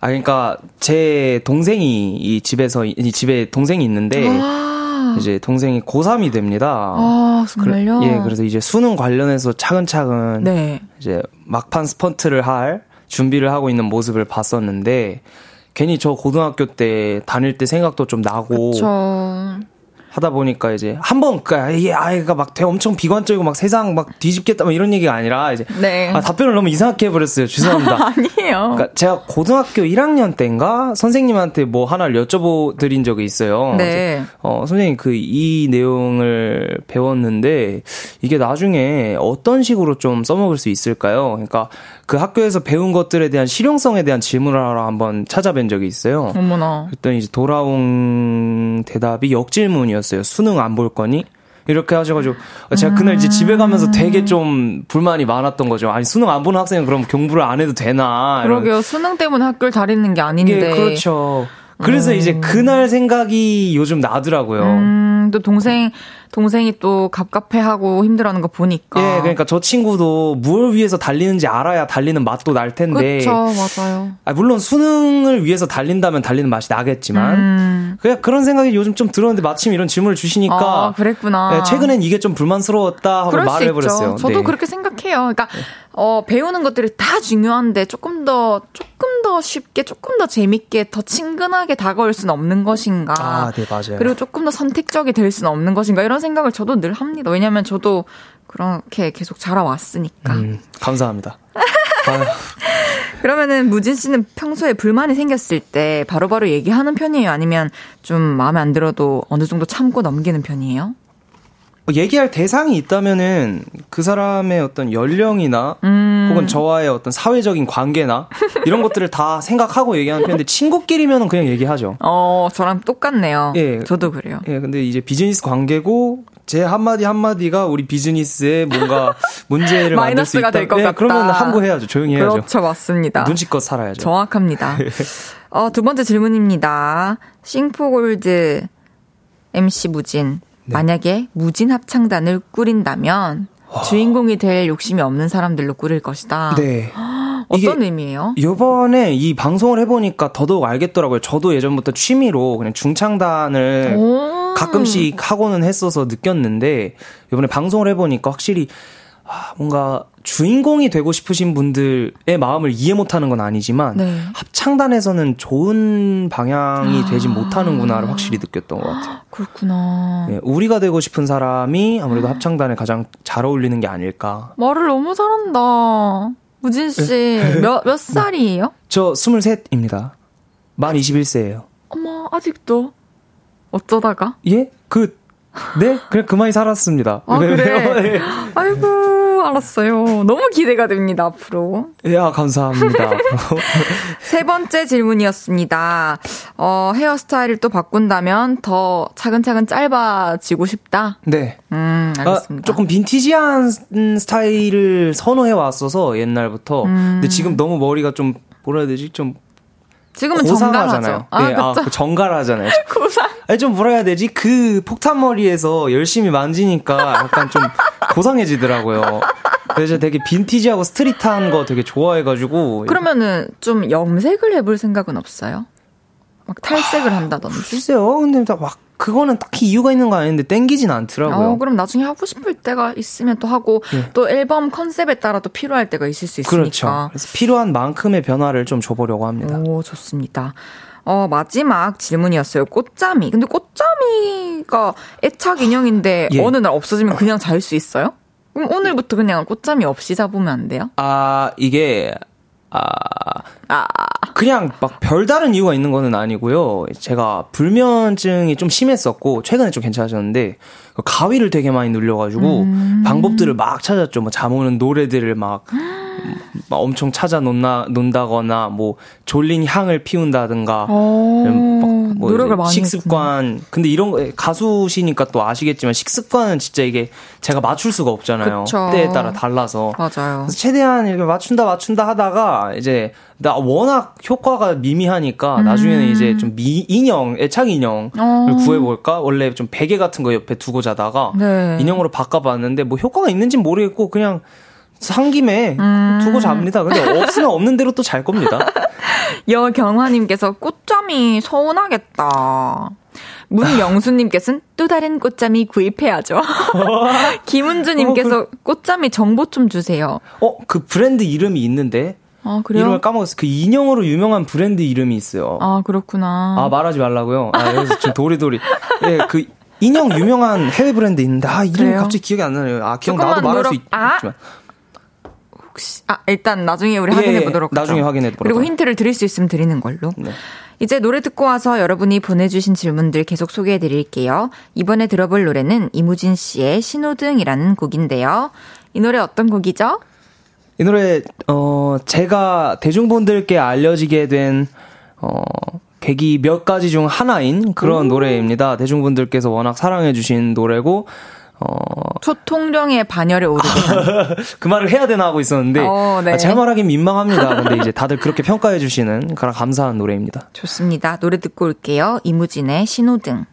아 그러니까 제 동생이 이 집에서 이 집에 동생이 있는데 아. 이제 동생이 고3이 됩니다. 아, 정말요? 그래, 예, 그래서 이제 수능 관련해서 차근차근 네. 이제 막판 스펀트를 할 준비를 하고 있는 모습을 봤었는데 괜히 저 고등학교 때 다닐 때 생각도 좀 나고. 그쵸. 하다 보니까 이제 한번 그니까 이게 아이가 막 되게 엄청 비관적이고 막 세상 막 뒤집겠다 막 이런 얘기가 아니라 이제 네. 아, 답변을 너무 이상하게 해버렸어요 죄송합니다 아니에요 그러니까 제가 고등학교 1학년 때인가 선생님한테 뭐 하나를 여쭤보 드린 적이 있어요 네. 어 선생님 그 이 내용을 배웠는데 이게 나중에 어떤 식으로 좀 써먹을 수 있을까요 그러니까 그 학교에서 배운 것들에 대한 실용성에 대한 질문을 하러 한번 찾아뵌 적이 있어요 어머나 그랬더니 이제 돌아온 대답이 역질문이었어요. 수능 안 볼 거니? 이렇게 하셔가지고 제가 그날 이제 집에 가면서 되게 좀 불만이 많았던 거죠. 아니 수능 안 보는 학생은 그럼 공부를 안 해도 되나? 그러게요. 이런. 수능 때문에 학교를 다니는 게 아닌데. 예, 그렇죠. 그래서 음. 이제 그날 생각이 요즘 나더라고요. 음, 또 동생 동생이 또 갑갑해하고 힘들어하는 거 보니까. 예, 그러니까 저 친구도 뭘 위해서 달리는지 알아야 달리는 맛도 날 텐데. 그렇죠, 맞아요. 아, 물론 수능을 위해서 달린다면 달리는 맛이 나겠지만, 음. 그냥 그런 생각이 요즘 좀 들었는데 마침 이런 질문을 주시니까. 아, 그랬구나. 네, 최근엔 이게 좀 불만스러웠다 하고 말을 해버렸어요. 저도 네. 그렇게 생각해요. 그러니까 네. 어, 배우는 것들이 다 중요한데 조금 더 조금 더 쉽게 조금 더 재밌게 더 친근하게 다가올 수는 없는 것인가. 아, 네, 맞아요. 그리고 조금 더 선택적이 될 수는 없는 것인가 이런 생각을 저도 늘 합니다. 왜냐면 저도 그렇게 계속 자라왔으니까. 음, 감사합니다. 그러면은 무진 씨는 평소에 불만이 생겼을 때 바로바로 바로 얘기하는 편이에요? 아니면 좀 마음에 안 들어도 어느 정도 참고 넘기는 편이에요? 얘기할 대상이 있다면은 그 사람의 어떤 연령이나 음. 혹은 저와의 어떤 사회적인 관계나 이런 것들을 다 생각하고 얘기하는 편인데 친구끼리면은 그냥 얘기하죠. 어, 저랑 똑같네요. 예. 저도 그래요. 예, 근데 이제 비즈니스 관계고 제 한마디 한마디가 우리 비즈니스에 뭔가 문제를 만들 수 있다. 될것 네, 같다. 그러면 함구해야죠. 조용히 해야죠. 그렇죠, 맞습니다. 눈치껏 살아야죠. 정확합니다. 어, 두 번째 질문입니다. 싱포골드 MC 무진. 네. 만약에 무진 합창단을 꾸린다면 와. 주인공이 될 욕심이 없는 사람들로 꾸릴 것이다. 네. 어떤 의미예요? 이번에 이 방송을 해보니까 더더욱 알겠더라고요. 저도 예전부터 취미로 그냥 중창단을 가끔씩 하고는 했어서 느꼈는데 이번에 방송을 해보니까 확실히 아, 뭔가 주인공이 되고 싶으신 분들의 마음을 이해 못하는 건 아니지만 네. 합창단에서는 좋은 방향이 되지 아. 못하는구나를 확실히 느꼈던 것 같아요. 그렇구나. 네, 우리가 되고 싶은 사람이 아무래도 합창단에 가장 잘 어울리는 게 아닐까. 말을 너무 잘한다. 무진 씨, 네. 몇, 몇 살이에요? 저 23입니다. 만 21세예요. 어머, 아직도? 어쩌다가? 예? 그, 네? 그냥 그만이 살았습니다. 아, 그래? 네. 아이고, 알았어요. 너무 기대가 됩니다, 앞으로. 야, 감사합니다. 세 번째 질문이었습니다. 어, 헤어스타일을 또 바꾼다면 더 차근차근 짧아지고 싶다? 네. 음, 알겠습니다. 아, 조금 빈티지한 스타일을 선호해 왔어서, 옛날부터. 음. 근데 지금 너무 머리가 좀, 뭐라 해야 되지? 좀 지금은 정갈하잖아요. 아, 네, 아, 그 정갈하잖아요. 고상. 아니, 좀 뭐라 해야 되지? 그 폭탄 머리에서 열심히 만지니까 약간 좀 고상해지더라고요. 그래서 되게 빈티지하고 스트릿한 거 되게 좋아해가지고. 그러면은 좀 염색을 해볼 생각은 없어요? 막 탈색을 한다든지? 글쎄요. 근데 막 그거는 딱히 이유가 있는 거 아닌데 땡기진 않더라고요. 어, 그럼 나중에 하고 싶을 때가 있으면 또 하고 네. 또 앨범 컨셉에 따라 또 필요할 때가 있을 수 있으니까. 그렇죠. 그래서 필요한 만큼의 변화를 좀 줘보려고 합니다. 오, 좋습니다. 어, 마지막 질문이었어요. 꽃잠이. 근데 꽃잠이가 애착 인형인데 예. 어느 날 없어지면 그냥 잘 수 있어요? 그럼 오늘부터 그냥 꽃잠이 없이 자보면 안 돼요? 아, 이게 아, 아, 그냥 막 별다른 이유가 있는 거는 아니고요. 제가 불면증이 좀 심했었고, 최근에 좀 괜찮아졌는데, 그 가위를 되게 많이 눌려가지고, 음. 방법들을 막 찾았죠. 뭐, 잠 오는 노래들을 막, 막 엄청 찾아 놓나, 논다거나, 뭐, 졸린 향을 피운다든가, 어, 뭐 노력을 많이 식습관. 했구나. 근데 이런 거, 가수시니까 또 아시겠지만, 식습관은 진짜 이게 제가 맞출 수가 없잖아요. 그쵸. 때에 따라 달라서. 맞아요. 그래서 최대한 이렇게 맞춘다, 맞춘다 하다가, 이제, 나 워낙 효과가 미미하니까 음. 나중에는 이제 좀 미, 인형, 애착 인형을 어. 구해볼까? 원래 좀 베개 같은 거 옆에 두고 자다가 네. 인형으로 바꿔봤는데 뭐 효과가 있는지는 모르겠고 그냥 산 김에 음. 두고 잡니다. 근데 없으면 없는 대로 또 잘 겁니다. 여경화님께서 꽃잠이 서운하겠다. 문영수님께서는 또 다른 꽃잠이 구입해야죠. 김은주님께서 어, 그... 꽃잠이 정보 좀 주세요. 어, 그 브랜드 이름이 있는데 아, 그래요? 이름을 까먹었어요. 그 인형으로 유명한 브랜드 이름이 있어요. 아, 그렇구나. 아, 말하지 말라고요? 아, 여기서 지금 도리도리. 예, 그 인형 유명한 해외 브랜드 있는데, 아, 이름이 그래요? 갑자기 기억이 안 나네요. 아, 기억 나도 말할 노력... 수 있, 아? 지만 혹시, 아, 일단 나중에 우리 예, 확인해 보도록 하죠. 나중에 확인해 보도록 그리고 힌트를 드릴 수 있으면 드리는 걸로. 네. 이제 노래 듣고 와서 여러분이 보내주신 질문들 계속 소개해 드릴게요. 이번에 들어볼 노래는 이무진 씨의 신호등이라는 곡인데요. 이 노래 어떤 곡이죠? 이 노래, 어, 제가 대중분들께 알려지게 된, 어, 계기 몇 가지 중 하나인 그런 오. 노래입니다. 대중분들께서 워낙 사랑해주신 노래고, 어. 초통령의 반열에 오르고. 그 말을 해야 되나 하고 있었는데. 어, 네. 아, 제 말하긴 민망합니다. 근데 이제 다들 그렇게 평가해 주시는 그런 감사한 노래입니다. 좋습니다. 노래 듣고 올게요. 이무진의 신호등.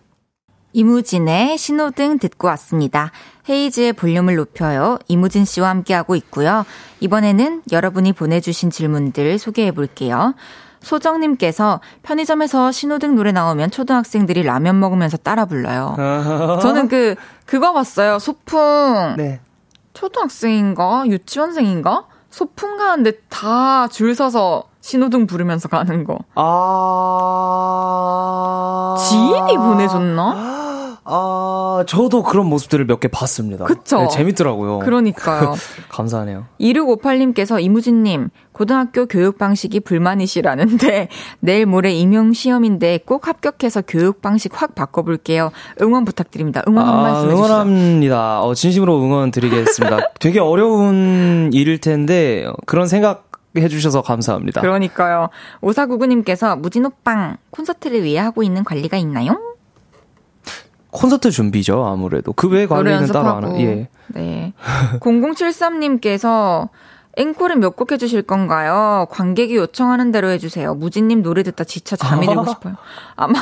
이무진의 신호등 듣고 왔습니다. 헤이즈의 볼륨을 높여요. 이무진 씨와 함께하고 있고요. 이번에는 여러분이 보내주신 질문들 소개해 볼게요. 소정님께서 편의점에서 신호등 노래 나오면 초등학생들이 라면 먹으면서 따라 불러요. 저는 그, 그거 봤어요. 소풍. 네. 초등학생인가? 유치원생인가? 소풍 가는데 다 줄 서서 신호등 부르면서 가는 거. 아. 지인이 보내줬나? 아, 저도 그런 모습들을 몇 개 봤습니다. 그쵸? 네, 재밌더라고요. 그러니까요. 감사하네요. 2658님께서 이무진님, 고등학교 교육 방식이 불만이시라는데, 내일 모레 임용 시험인데 꼭 합격해서 교육 방식 확 바꿔볼게요. 응원 부탁드립니다. 응원 한 아, 말씀 해주시죠. 응원합니다. 어, 진심으로 응원 드리겠습니다. 되게 어려운 일일 텐데, 그런 생각 해주셔서 감사합니다. 그러니까요. 오사구구님께서 무진호빵 콘서트를 위해 하고 있는 관리가 있나요? 콘서트 준비죠, 아무래도. 그외 관리는 따로 안 하는. 예. 네. 0073님께서 앵콜은 몇 곡 해주실 건가요? 관객이 요청하는 대로 해주세요. 무진님 노래 듣다 지쳐 잠이 들고 싶어요. 아마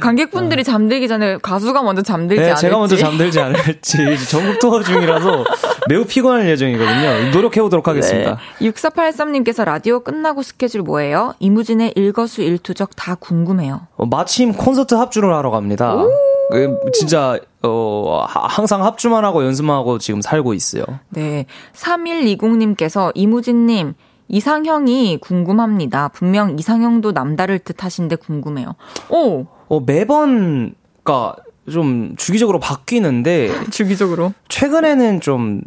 관객분들이 잠들기 전에 가수가 먼저 잠들지 네, 않을지. 제가 먼저 잠들지 않을지. 전국 투어 중이라서 매우 피곤할 예정이거든요. 노력해보도록 하겠습니다. 네. 6483님께서 라디오 끝나고 스케줄 뭐예요? 이무진의 일거수 일투적 다 궁금해요. 어, 마침 콘서트 합주를 하러 갑니다. 오! 그, 진짜 어 항상 합주만 하고 연습만 하고 지금 살고 있어요. 네. 3120님께서 이무진 님 이상형이 궁금합니다. 분명 이상형도 남다를 듯 하신데 궁금해요. 오. 어 매번 그러니까 좀 주기적으로 바뀌는데 주기적으로 최근에는 좀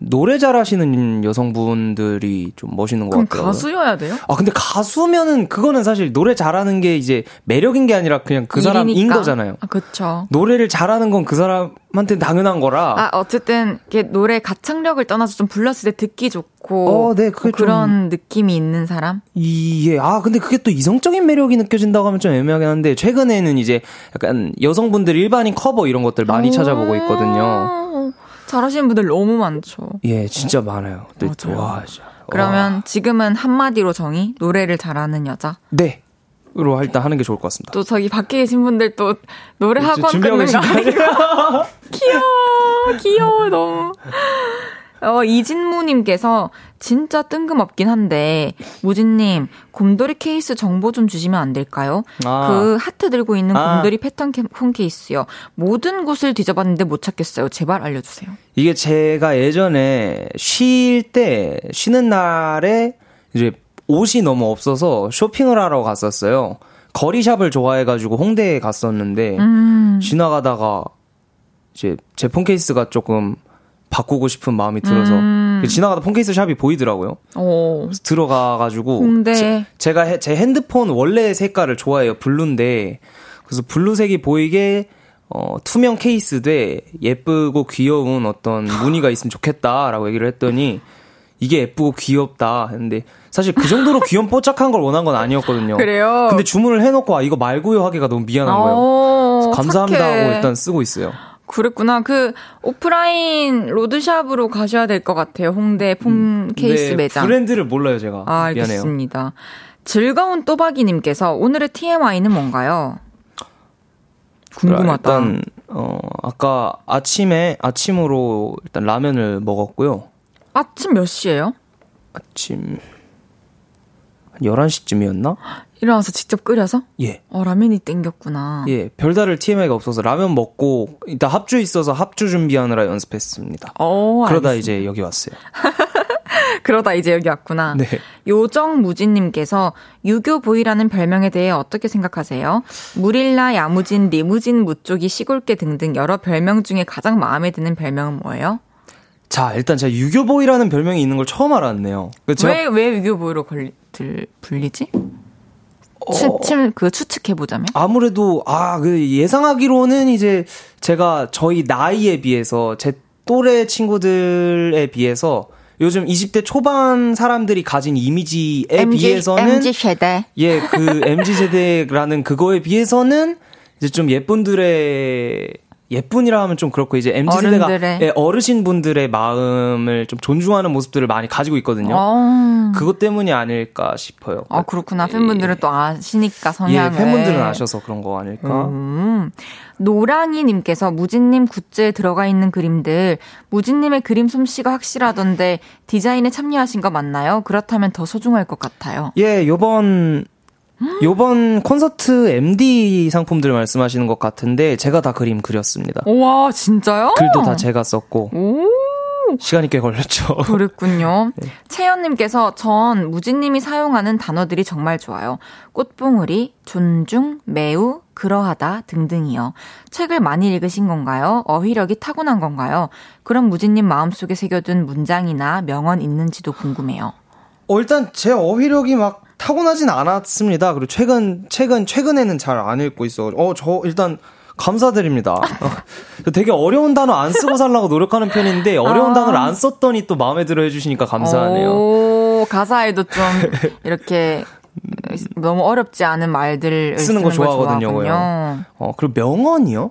노래 잘하시는 여성분들이 좀 멋있는 것 같아요. 가수여야 돼요? 아 근데 가수면은 그거는 사실 노래 잘하는 게 이제 매력인 게 아니라 그냥 그 사람인 일이니까. 거잖아요. 아, 그렇죠. 노래를 잘하는 건 그 사람 한테 당연한 거라. 아 어쨌든 이게 노래 가창력을 떠나서 좀 불렀을 때 듣기 좋고 어, 네, 뭐 그런 느낌이 있는 사람? 예. 아 근데 그게 또 이성적인 매력이 느껴진다고 하면 좀 애매하긴 한데 최근에는 이제 약간 여성분들 일반인 커버 이런 것들 많이 찾아보고 있거든요. 잘하시는 분들 너무 많죠. 예, 진짜 많아요. 네, 맞아요. 와, 그러면 와. 지금은 한마디로 정의? 노래를 잘하는 여자? 네. 으로 일단 하는 게 좋을 것 같습니다. 또 저기 밖에 계신 분들 또 노래 학원 끊는 거 아니에요? 귀여워, 귀여워 너무. 어, 이진무님께서 진짜 뜬금없긴 한데 무진님 곰돌이 케이스 정보 좀 주시면 안 될까요? 아. 그 하트 들고 있는 아. 곰돌이 패턴 폰 케이스요. 모든 곳을 뒤져봤는데 못 찾겠어요. 제발 알려주세요. 이게 제가 예전에 쉴 때 쉬는 날에 이제 옷이 너무 없어서 쇼핑을 하러 갔었어요. 거리샵을 좋아해가지고 홍대에 갔었는데 음. 지나가다가 이제 제 폰 케이스가 조금 바꾸고 싶은 마음이 들어서 음. 지나가다 폰 케이스 샵이 보이더라고요. 오. 그래서 들어가가지고 홍대. 제가 제 핸드폰 원래 색깔을 좋아해요. blue인데 그래서 blue색이 보이게 어, 투명 케이스 돼 예쁘고 귀여운 어떤 무늬가 있으면 좋겠다라고 얘기를 했더니 이게 예쁘고 귀엽다 했는데 사실 그 정도로 귀염 뽀짝한 걸 원한 건 아니었거든요. 그래요? 근데 주문을 해놓고 아 이거 말고요 하기가 너무 미안한 거예요. 감사합니다 착해. 하고 일단 쓰고 있어요. 그랬구나. 그 오프라인 로드샵으로 가셔야 될 것 같아요. 홍대 폼 음, 케이스 네, 매장. 브랜드를 몰라요, 제가. 아, 알겠습니다. 미안해요. 즐거운 또박이님께서 오늘의 TMI는 뭔가요? 궁금하다. 일단 어 아까 아침에 아침으로 일단 라면을 먹었고요. 아침 몇 시에요? 아침 한 11시쯤이었나? 일어나서 직접 끓여서? 예. 어, 라면이 땡겼구나. 예. 별다를 TMI가 없어서 라면 먹고, 이따 합주 있어서 합주 준비하느라 연습했습니다. 오, 어, 그러다 알겠습니다. 이제 여기 왔어요. 그러다 이제 여기 왔구나. 네. 요정무진님께서 유교보이라는 별명에 대해 어떻게 생각하세요? 무릴라, 야무진, 리무진, 무쪽이, 시골개 등등 여러 별명 중에 가장 마음에 드는 별명은 뭐예요? 자, 일단 제가 유교보이라는 별명이 있는 걸 처음 알았네요. 그 왜, 왜 유교보이로 걸리, 들, 불리지? 추, 침, 그 추측해 보자면? 아무래도, 아, 그 예상하기로는 이제 제가 저희 나이에 비해서 제 또래 친구들에 비해서 요즘 20대 초반 사람들이 가진 이미지에 MG, 비해서는 MZ 세대. 예, 그 MZ 세대라는 그거에 비해서는 이제 좀 예쁜들의 예쁜이라 하면 좀 그렇고 이제 MZ 세대가 예, 어르신 분들의 마음을 좀 존중하는 모습들을 많이 가지고 있거든요. 어. 그것 때문이 아닐까 싶어요. 아 그렇구나. 팬분들은 예. 또 아시니까 성향을. 예, 팬분들은 아셔서 그런 거 아닐까. 음. 노랑이님께서 무진님 굿즈에 들어가 있는 그림들 무진님의 그림 솜씨가 확실하던데 디자인에 참여하신 거 맞나요? 그렇다면 더 소중할 것 같아요. 예, 요번 요번 콘서트 MD 상품들 말씀하시는 것 같은데 제가 다 그림 그렸습니다. 와 진짜요? 글도 다 제가 썼고. 오. 시간이 꽤 걸렸죠. 그랬군요. 네. 채연님께서 전 무진님이 사용하는 단어들이 정말 좋아요. 꽃봉우리, 존중, 매우, 그러하다 등등이요. 책을 많이 읽으신 건가요? 어휘력이 타고난 건가요? 그럼 무진님 마음속에 새겨둔 문장이나 명언 있는지도 궁금해요. 어, 일단 제 어휘력이 막 타고나진 않았습니다. 그리고 최근, 최근, 최근에는 잘 안 읽고 있어. 어, 저 일단 감사드립니다. 되게 어려운 단어 안 쓰고 살라고 노력하는 편인데 어려운 아. 단어를 안 썼더니 또 마음에 들어 해주시니까 감사하네요. 오, 가사에도 좀 이렇게 너무 어렵지 않은 말들을 쓰는, 쓰는 거 좋아하거든요. 어, 그리고 명언이요?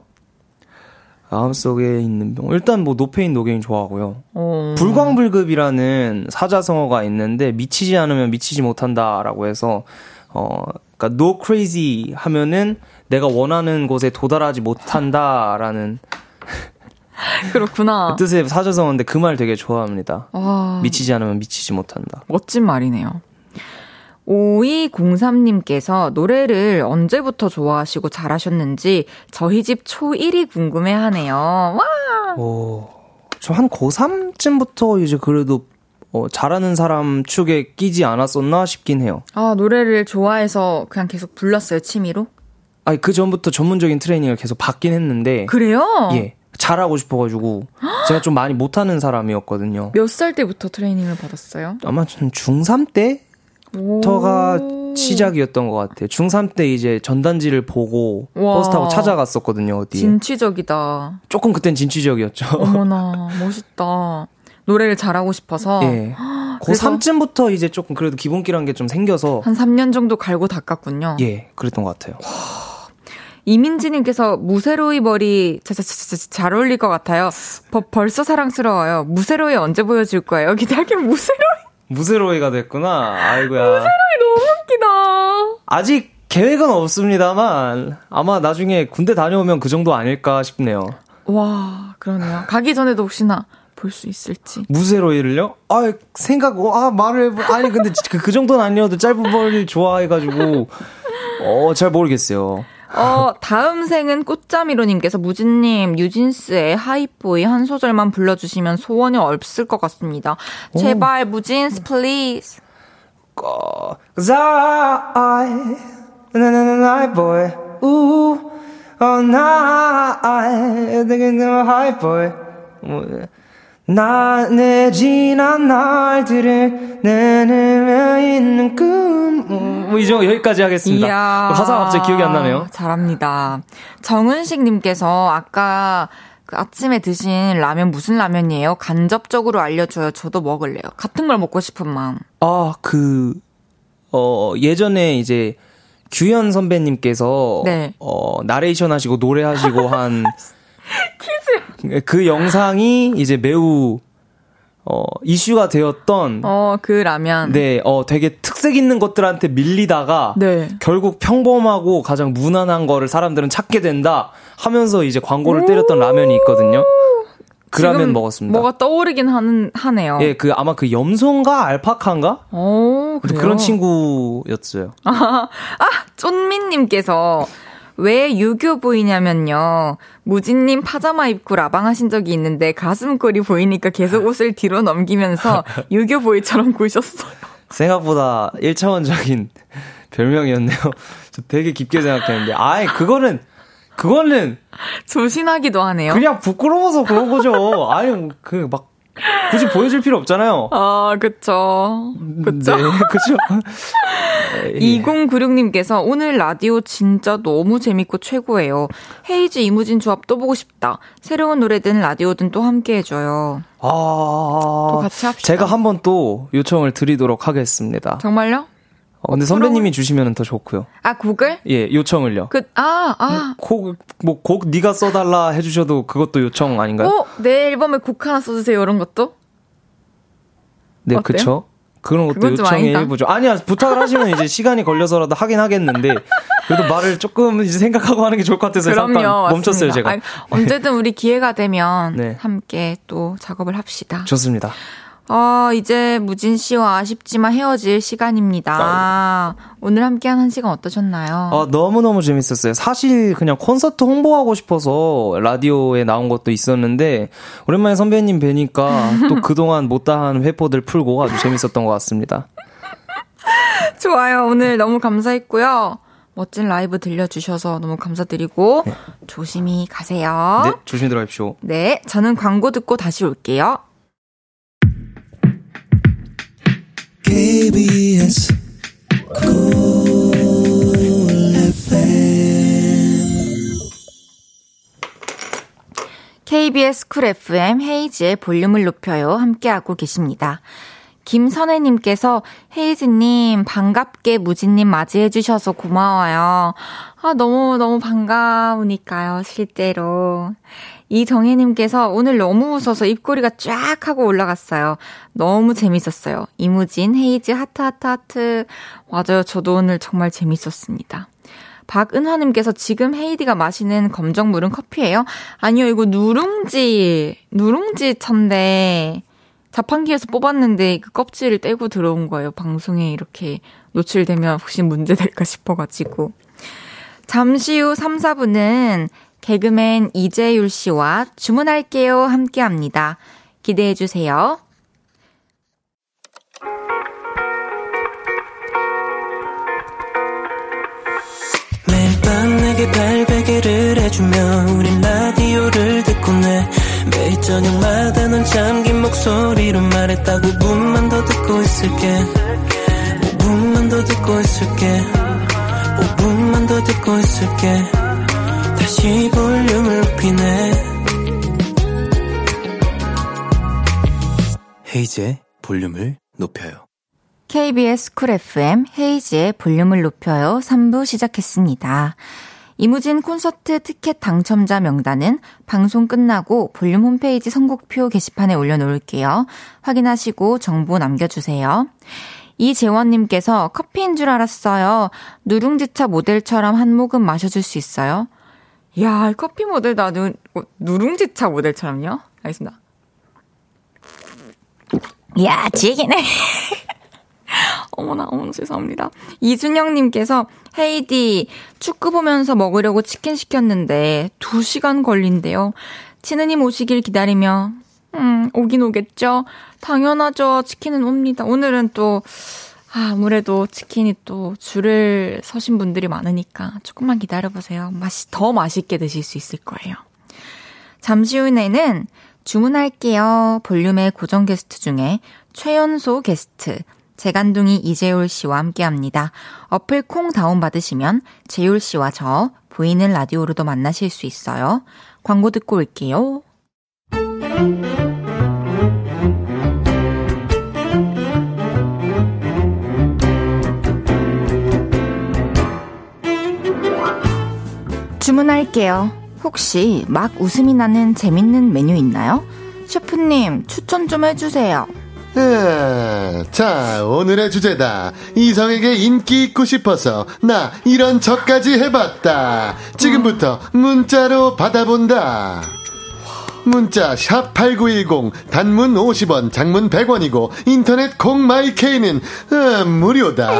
마음속에 있는 병. 일단 뭐 no pain no gain 좋아하고요. 오. 불광불급이라는 사자성어가 있는데 미치지 않으면 미치지 못한다라고 해서 어 그러니까 no crazy 하면은 내가 원하는 곳에 도달하지 못한다라는 그렇구나. 그 뜻의 사자성어인데 그 말 되게 좋아합니다. 와. 미치지 않으면 미치지 못한다. 멋진 말이네요. 5203님께서 노래를 언제부터 좋아하시고 잘하셨는지 저희 집 초1이 궁금해 하네요. 와! 오, 저 한 고3쯤부터 이제 그래도 어, 잘하는 사람 축에 끼지 않았었나 싶긴 해요. 아, 노래를 좋아해서 그냥 계속 불렀어요, 취미로? 아니, 그 전부터 전문적인 트레이닝을 계속 받긴 했는데. 그래요? 예. 잘하고 싶어가지고 제가 좀 많이 못하는 사람이었거든요. 몇 살 때부터 트레이닝을 받았어요? 아마 중3 때 터가 시작이었던 것 같아요. 중3 때 이제 전단지를 보고 와. 버스 타고 찾아갔었거든요, 어디 진취적이다. 조금 그땐 진취적이었죠. 어머나, 멋있다. 노래를 잘하고 싶어서. 예. 고3쯤부터 이제 조금 그래도 기본기란 게 좀 생겨서. 한 3년 정도 갈고 닦았군요. 예, 그랬던 것 같아요. 이민지님께서 무세로이 머리 잘 어울릴 것 같아요. 버, 벌써 사랑스러워요. 무세로이 언제 보여줄 거예요? 기대하기 무세로이. 무세로이가 됐구나. 아이고야. 무세로이 너무 웃기다. 아직 계획은 없습니다만 아마 나중에 군대 다녀오면 그 정도 아닐까 싶네요. 와, 그러네요. 가기 전에도 혹시나 볼 수 있을지. 무세로이를요? 아, 생각, 아, 말을, 아니, 근데 그, 그 정도는 아니어도 짧은 머리 좋아해가지고, 어, 잘 모르겠어요. 어, 다음 생은 꽃자미로님께서 무진님, 뉴진스의 하이보이 한 소절만 불러주시면 소원이 없을 것 같습니다. 제발, 무진스, please. Cause I, 하이보이, 우, thinking of 하이보이. 나내 지난 날들을 내내며 있는 꿈. 뭐, 뭐, 이 정도 여기까지 하겠습니다. 이야, 가사가 갑자기 기억이 안 나네요. 잘합니다. 정은식님께서 아까 그 아침에 드신 라면 무슨 라면이에요? 간접적으로 알려줘요. 저도 먹을래요. 같은 걸 먹고 싶은 마음. 아, 그, 어, 예전에 이제 규현 선배님께서 네. 어, 나레이션 하시고 노래하시고 한 퀴즈. 그 영상이 이제 매우 어, 이슈가 되었던. 어, 그 라면. 네, 어, 되게 특색 있는 것들한테 밀리다가. 네. 결국 평범하고 가장 무난한 거를 사람들은 찾게 된다 하면서 이제 광고를 때렸던 라면이 있거든요. 그 라면 먹었습니다. 뭐가 떠오르긴 하는, 하네요. 예, 그 아마 그 염소인가 알파카인가? 오, 그런 친구였어요. 아, 아 쫀민님께서 왜 유교 보이냐면요. 무진님 파자마 입고 라방 하신 적이 있는데 가슴골이 보이니까 계속 옷을 뒤로 넘기면서 유교 보이처럼 구셨어요. 생각보다 1차원적인 별명이었네요. 저 되게 깊게 생각했는데. 아예 그거는, 그거는. 조신하기도 하네요. 그냥 부끄러워서 그런 거죠. 아니, 그, 막, 굳이 보여줄 필요 없잖아요. 아, 그쵸. 그쵸. 네, 그쵸. 2096님께서 오늘 라디오 진짜 너무 재밌고 최고예요. 헤이즈 이무진 조합 또 보고 싶다. 새로운 노래든 라디오든 또 함께 해줘요. 아. 또 같이 합시다. 제가 한번 또 요청을 드리도록 하겠습니다. 정말요? 어, 근데 선배님이 주시면 더 좋고요. 아 곡을? 예, 요청을요. 그, 아, 아. 곡, 뭐, 곡 네가 써달라 해주셔도 그것도 요청 아닌가요? 어? 내 앨범에 곡 하나 써주세요, 이런 것도? 네, 어때요? 그쵸. 그런 것도 요청해 해보죠. 아니야, 부탁을 하시면 이제 시간이 걸려서라도 하긴 하겠는데, 그래도 말을 조금 이제 생각하고 하는 게 좋을 것 같아서 그럼요, 잠깐 멈췄어요, 맞습니다. 제가. 아니, 언제든 우리 기회가 되면 네. 함께 또 작업을 합시다. 좋습니다. 어, 이제 무진 씨와 아쉽지만 헤어질 시간입니다. 아. 오늘 함께한 한 시간 어떠셨나요? 아, 너무너무 재밌었어요. 사실 그냥 콘서트 홍보하고 싶어서 라디오에 나온 것도 있었는데, 오랜만에 선배님 뵈니까 또 그동안 못다한 회포들 풀고 아주 재밌었던 것 같습니다. 좋아요. 오늘 너무 감사했고요. 멋진 라이브 들려주셔서 너무 감사드리고, 네. 조심히 가세요. 네, 조심히 들어가십시오. 네, 저는 광고 듣고 다시 올게요. KBS KBS 쿨 FM 헤이즈의 볼륨을 높여요. 함께하고 계십니다. 김선혜님께서 헤이즈님 반갑게 무진님 맞이해주셔서 고마워요. 아, 너무, 너무 반가우니까요, 실제로. 이정혜님께서 오늘 너무 웃어서 입꼬리가 쫙 하고 올라갔어요. 너무 재밌었어요. 이무진, 헤이즈, 하트, 하트, 하트. 맞아요. 저도 오늘 정말 재밌었습니다. 박은화님께서 지금 헤이디가 마시는 검정물은 커피예요? 아니요, 이거 누룽지, 누룽지 천데 자판기에서 뽑았는데 그 껍질을 떼고 들어온 거예요. 방송에 이렇게 노출되면 혹시 문제될까 싶어가지고. 잠시 후 3, 4분은 개그맨 이재율 씨와 주문할게요 함께 합니다. 기대해 주세요. 매일 밤 내게 발베개를 해주며 우린 라디오를 듣고 내 매일 저녁마다 넌 잠긴 목소리로 말했다 5분만 더 듣고 있을게 5분만 더 듣고 있을게 5분만 더 듣고 있을게 다시 볼륨을 높이네 헤이즈의 볼륨을 높여요 KBS 쿨 FM 헤이즈의 볼륨을 높여요 3부 시작했습니다. 이무진 콘서트 티켓 당첨자 명단은 방송 끝나고 볼륨 홈페이지 선곡표 게시판에 올려놓을게요. 확인하시고 정보 남겨주세요. 이재원님께서 커피인 줄 알았어요. 누룽지차 모델처럼 한 모금 마셔줄 수 있어요? 야, 커피 모델 나 누, 누룽지차 모델처럼요? 알겠습니다. 야, 지기네. 어머나, 어머나, 죄송합니다. 이준영님께서, 헤이디, 축구 보면서 먹으려고 치킨 시켰는데, 2시간 걸린대요. 치느님 오시길 기다리며, 음, 오긴 오겠죠? 당연하죠. 치킨은 옵니다. 오늘은 또, 아, 아무래도 치킨이 또 줄을 서신 분들이 많으니까 조금만 기다려보세요. 맛이 더 맛있게 드실 수 있을 거예요. 잠시 후에는 주문할게요. 볼륨의 고정 게스트 중에 최연소 게스트, 재간둥이 이재율 씨와 함께 합니다. 어플 콩 다운받으시면 재율 씨와 저 보이는 라디오로도 만나실 수 있어요. 광고 듣고 올게요. 주문할게요. 혹시 막 웃음이 나는 재밌는 메뉴 있나요? 셰프님, 추천 좀 해주세요. 에, 자, 오늘의 주제다. 이성에게 인기 있고 싶어서 나 이런 척까지 해봤다. 지금부터 문자로 받아본다. 문자 샵 8910 단문 50원 장문 100원이고 인터넷 콩마이케이는 어, 무료다.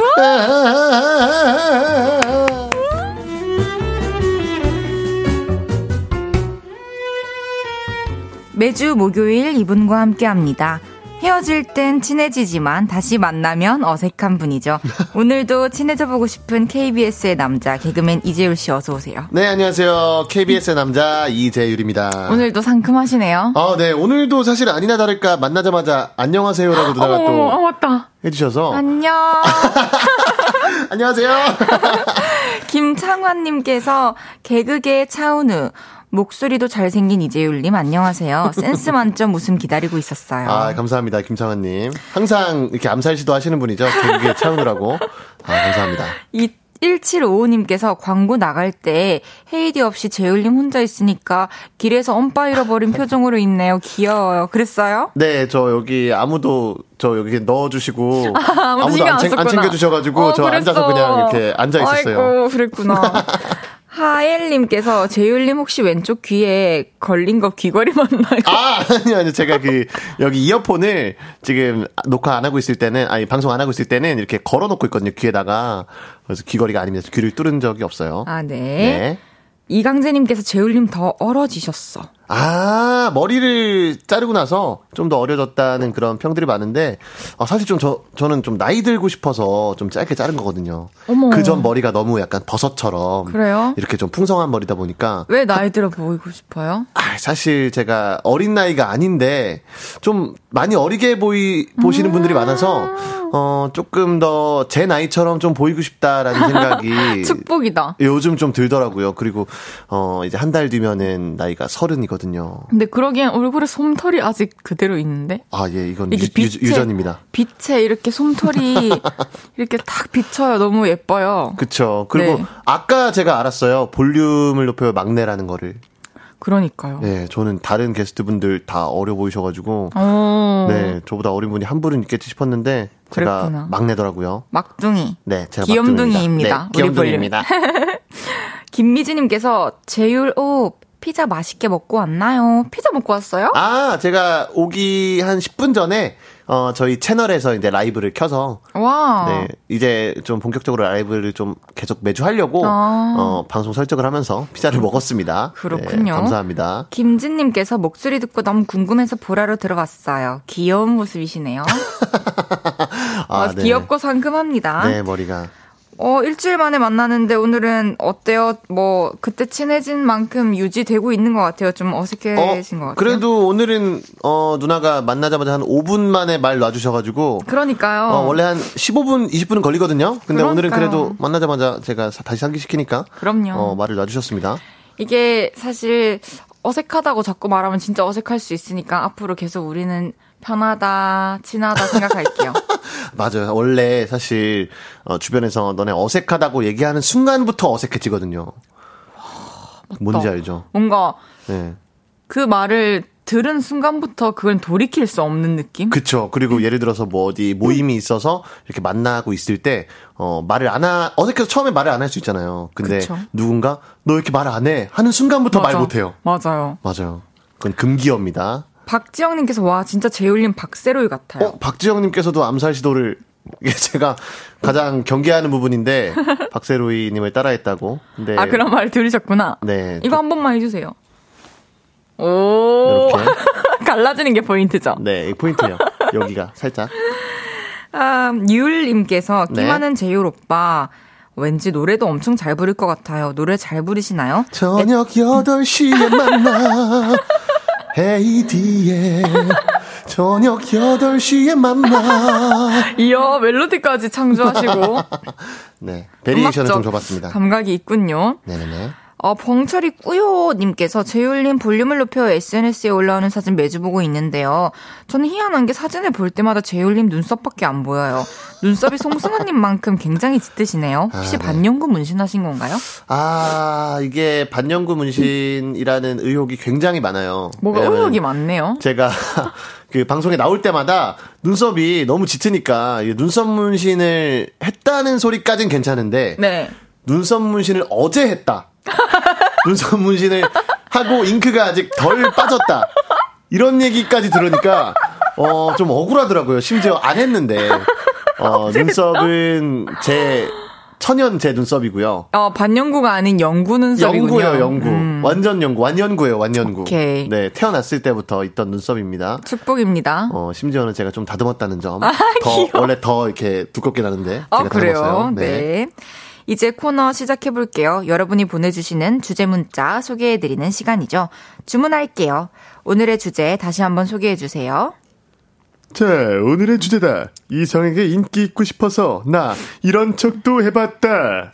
매주 목요일 이분과 함께 합니다. 헤어질 땐 친해지지만 다시 만나면 어색한 분이죠. 오늘도 친해져 보고 싶은 KBS의 남자 개그맨 이재율 씨 어서 오세요. 네, 안녕하세요. KBS의 남자 이재율입니다. 오늘도 상큼하시네요. 아, 네. 오늘도 사실 아니나 다를까 만나자마자 안녕하세요라고 누나가 또 어, 맞다. 해주셔서 안녕. 안녕하세요. 김창환님께서 개그계 차은우 목소리도 잘생긴 이재율님 안녕하세요. 센스 만점 웃음 기다리고 있었어요. 아 감사합니다 김창환님. 항상 이렇게 암살 시도 하시는 분이죠. 개그계 차은우라고. 아 감사합니다. 이 1755님께서 광고 나갈 때 헤이디 없이 재율님 혼자 있으니까 길에서 엄빠 잃어버린 표정으로 있네요. 귀여워요. 그랬어요? 네, 저 여기 아무도 저 여기 넣어주시고 아, 아무도 안, 챙, 안 챙겨주셔가지고 어, 저 그랬어. 앉아서 그냥 이렇게 앉아 있었어요. 아이고, 그랬구나. 하엘님께서 재율님 혹시 왼쪽 귀에 걸린 거 귀걸이 맞나요? 아, 아니요, 아니요. 제가 그, 여기 이어폰을 지금 녹화 안 하고 있을 때는, 아니, 방송 안 하고 있을 때는 이렇게 걸어 놓고 있거든요, 귀에다가. 그래서 귀걸이가 아닙니다. 귀를 뚫은 적이 없어요. 아, 네. 네. 이강재님께서 재율님 더 얼어지셨어. 아, 머리를 자르고 나서 좀 더 어려졌다는 그런 평들이 많은데, 아, 사실 좀 저, 저는 좀 나이 들고 싶어서 좀 짧게 자른 거거든요. 그 전 머리가 너무 약간 버섯처럼. 그래요? 이렇게 좀 풍성한 머리다 보니까. 왜 나이 들어 보이고 싶어요? 아, 사실 제가 어린 나이가 아닌데 좀 많이 어리게 보이 보시는 분들이 많아서 어 조금 더 제 나이처럼 좀 보이고 싶다라는 생각이 축복이다. 요즘 좀 들더라고요. 그리고 어 이제 한 달 뒤면은 나이가 서른이거든요. 근데 그러기엔 얼굴에 솜털이 아직 그대로 있는데? 아, 예, 이건 유, 빛에, 유, 전입니다 빛에 이렇게 솜털이 이렇게 탁 비쳐요. 너무 예뻐요. 그쵸. 그리고 네. 아까 제가 알았어요. 볼륨을 높여 막내라는 거를. 그러니까요. 예, 저는 다른 게스트분들 다 어려 보이셔가지고. 어. 네, 저보다 어린 분이 한 분은 있겠지 싶었는데 제가 그랬구나. 막내더라고요. 막둥이. 네, 제가 귀염둥이입니다. 네, 귀염둥이입니다. 김미지님께서 재율 오 피자 맛있게 먹고 왔나요? 피자 먹고 왔어요? 아, 제가 오기 한 10분 전에 어 저희 채널에서 이제 라이브를 켜서 와. 네, 이제 좀 본격적으로 라이브를 좀 계속 매주 하려고 아. 어 방송 설정을 하면서 피자를 먹었습니다. 그렇군요. 네, 감사합니다. 김진 님께서 목소리 듣고 너무 궁금해서 보라로 들어갔어요. 귀여운 모습이시네요. 어, 네. 귀엽고 상큼합니다. 네, 머리가 어, 일주일 만에 만나는데 오늘은 어때요? 뭐, 그때 친해진 만큼 유지되고 있는 것 같아요. 좀 어색해진 것 같아요. 그래도 오늘은 어 누나가 만나자마자 한 5분 만에 말 놔주셔가지고 그러니까요. 어, 원래 한 15분, 20분은 걸리거든요. 근데 오늘은 그러니까요. 그래도 만나자마자 제가 사- 다시 상기시키니까 그럼요. 어, 말을 놔주셨습니다. 이게 사실 어색하다고 자꾸 말하면 진짜 어색할 수 있으니까 앞으로 계속 우리는 편하다, 친하다 생각할게요. 맞아요. 원래 사실 어, 주변에서 너네 어색하다고 얘기하는 순간부터 어색해지거든요. 뭔지 알죠? 뭔가 네. 그 말을 들은 순간부터 그걸 돌이킬 수 없는 느낌? 그쵸. 그리고 예를 들어서 뭐 어디 모임이 있어서 이렇게 만나고 있을 때, 어, 말을 안 하, 어색해서 처음에 말을 안 할 수 있잖아요. 근데 그쵸. 누군가 너왜 이렇게 말 안 해? 하는 순간부터 말 맞아. 못해요. 맞아요. 맞아요. 그건 금기어입니다. 박지영님께서 와 진짜 재울님 박세로이 같아요. 어, 박지영님께서도 암살 시도를 이게 제가 가장 경계하는 부분인데 박세로이님을 따라했다고. 근데 아 그런 말 들으셨구나. 네. 이거 한 번만 해주세요. 오 이렇게. 갈라지는 게 포인트죠. 네, 이 포인트예요. 여기가 살짝. 아, 유울님께서 네. 끼많은 재율 오빠 왠지 노래도 엄청 잘 부를 것 같아요. 노래 잘 부르시나요? 저녁 8시에 만나. 헤이디에 저녁 8시에 만나. 이어 멜로디까지 창조하시고 네. variation을 음악적 좀 줘봤습니다. 감각이 있군요. 네네네. 어, 벙철이 꾸요님께서 재율님 볼륨을 높여 SNS에 올라오는 사진 매주 보고 있는데요. 저는 희한한 게 사진을 볼 때마다 재율님 눈썹밖에 안 보여요. 눈썹이 송승헌님만큼 굉장히 짙으시네요. 혹시 아, 네. 반영구 문신하신 건가요? 아, 이게 반영구 문신이라는 의혹이 굉장히 많아요. 뭐가 의혹이 많네요. 제가 그 방송에 나올 때마다 눈썹이 너무 짙으니까 이 눈썹 문신을 했다는 소리까진 괜찮은데 네. 눈썹 문신을 어제 했다. 눈썹 문신을 하고 잉크가 아직 덜 빠졌다. 이런 얘기까지 들으니까 어 좀 억울하더라고요. 심지어 안 했는데 어 눈썹은 제 천연 제 눈썹이고요. 어, 반영구가 아닌 영구 눈썹이군요. 영구예요, 영구. 음. 완전 영구, 완연구예요, 완연구. 오케이. 네, 태어났을 때부터 있던 눈썹입니다. 축복입니다. 어, 심지어는 제가 좀 다듬었다는 점. 아, 더 귀여워. 원래 더 이렇게 두껍게 나는데 아, 제가 그래요? 다듬었어요. 네. 네. 이제 코너 시작해 볼게요. 여러분이 보내주시는 주제 문자 소개해 드리는 시간이죠. 주문할게요. 오늘의 주제 다시 한번 소개해 주세요. 자, 오늘의 주제다. 이성에게 인기 있고 싶어서 나 이런 척도 해봤다.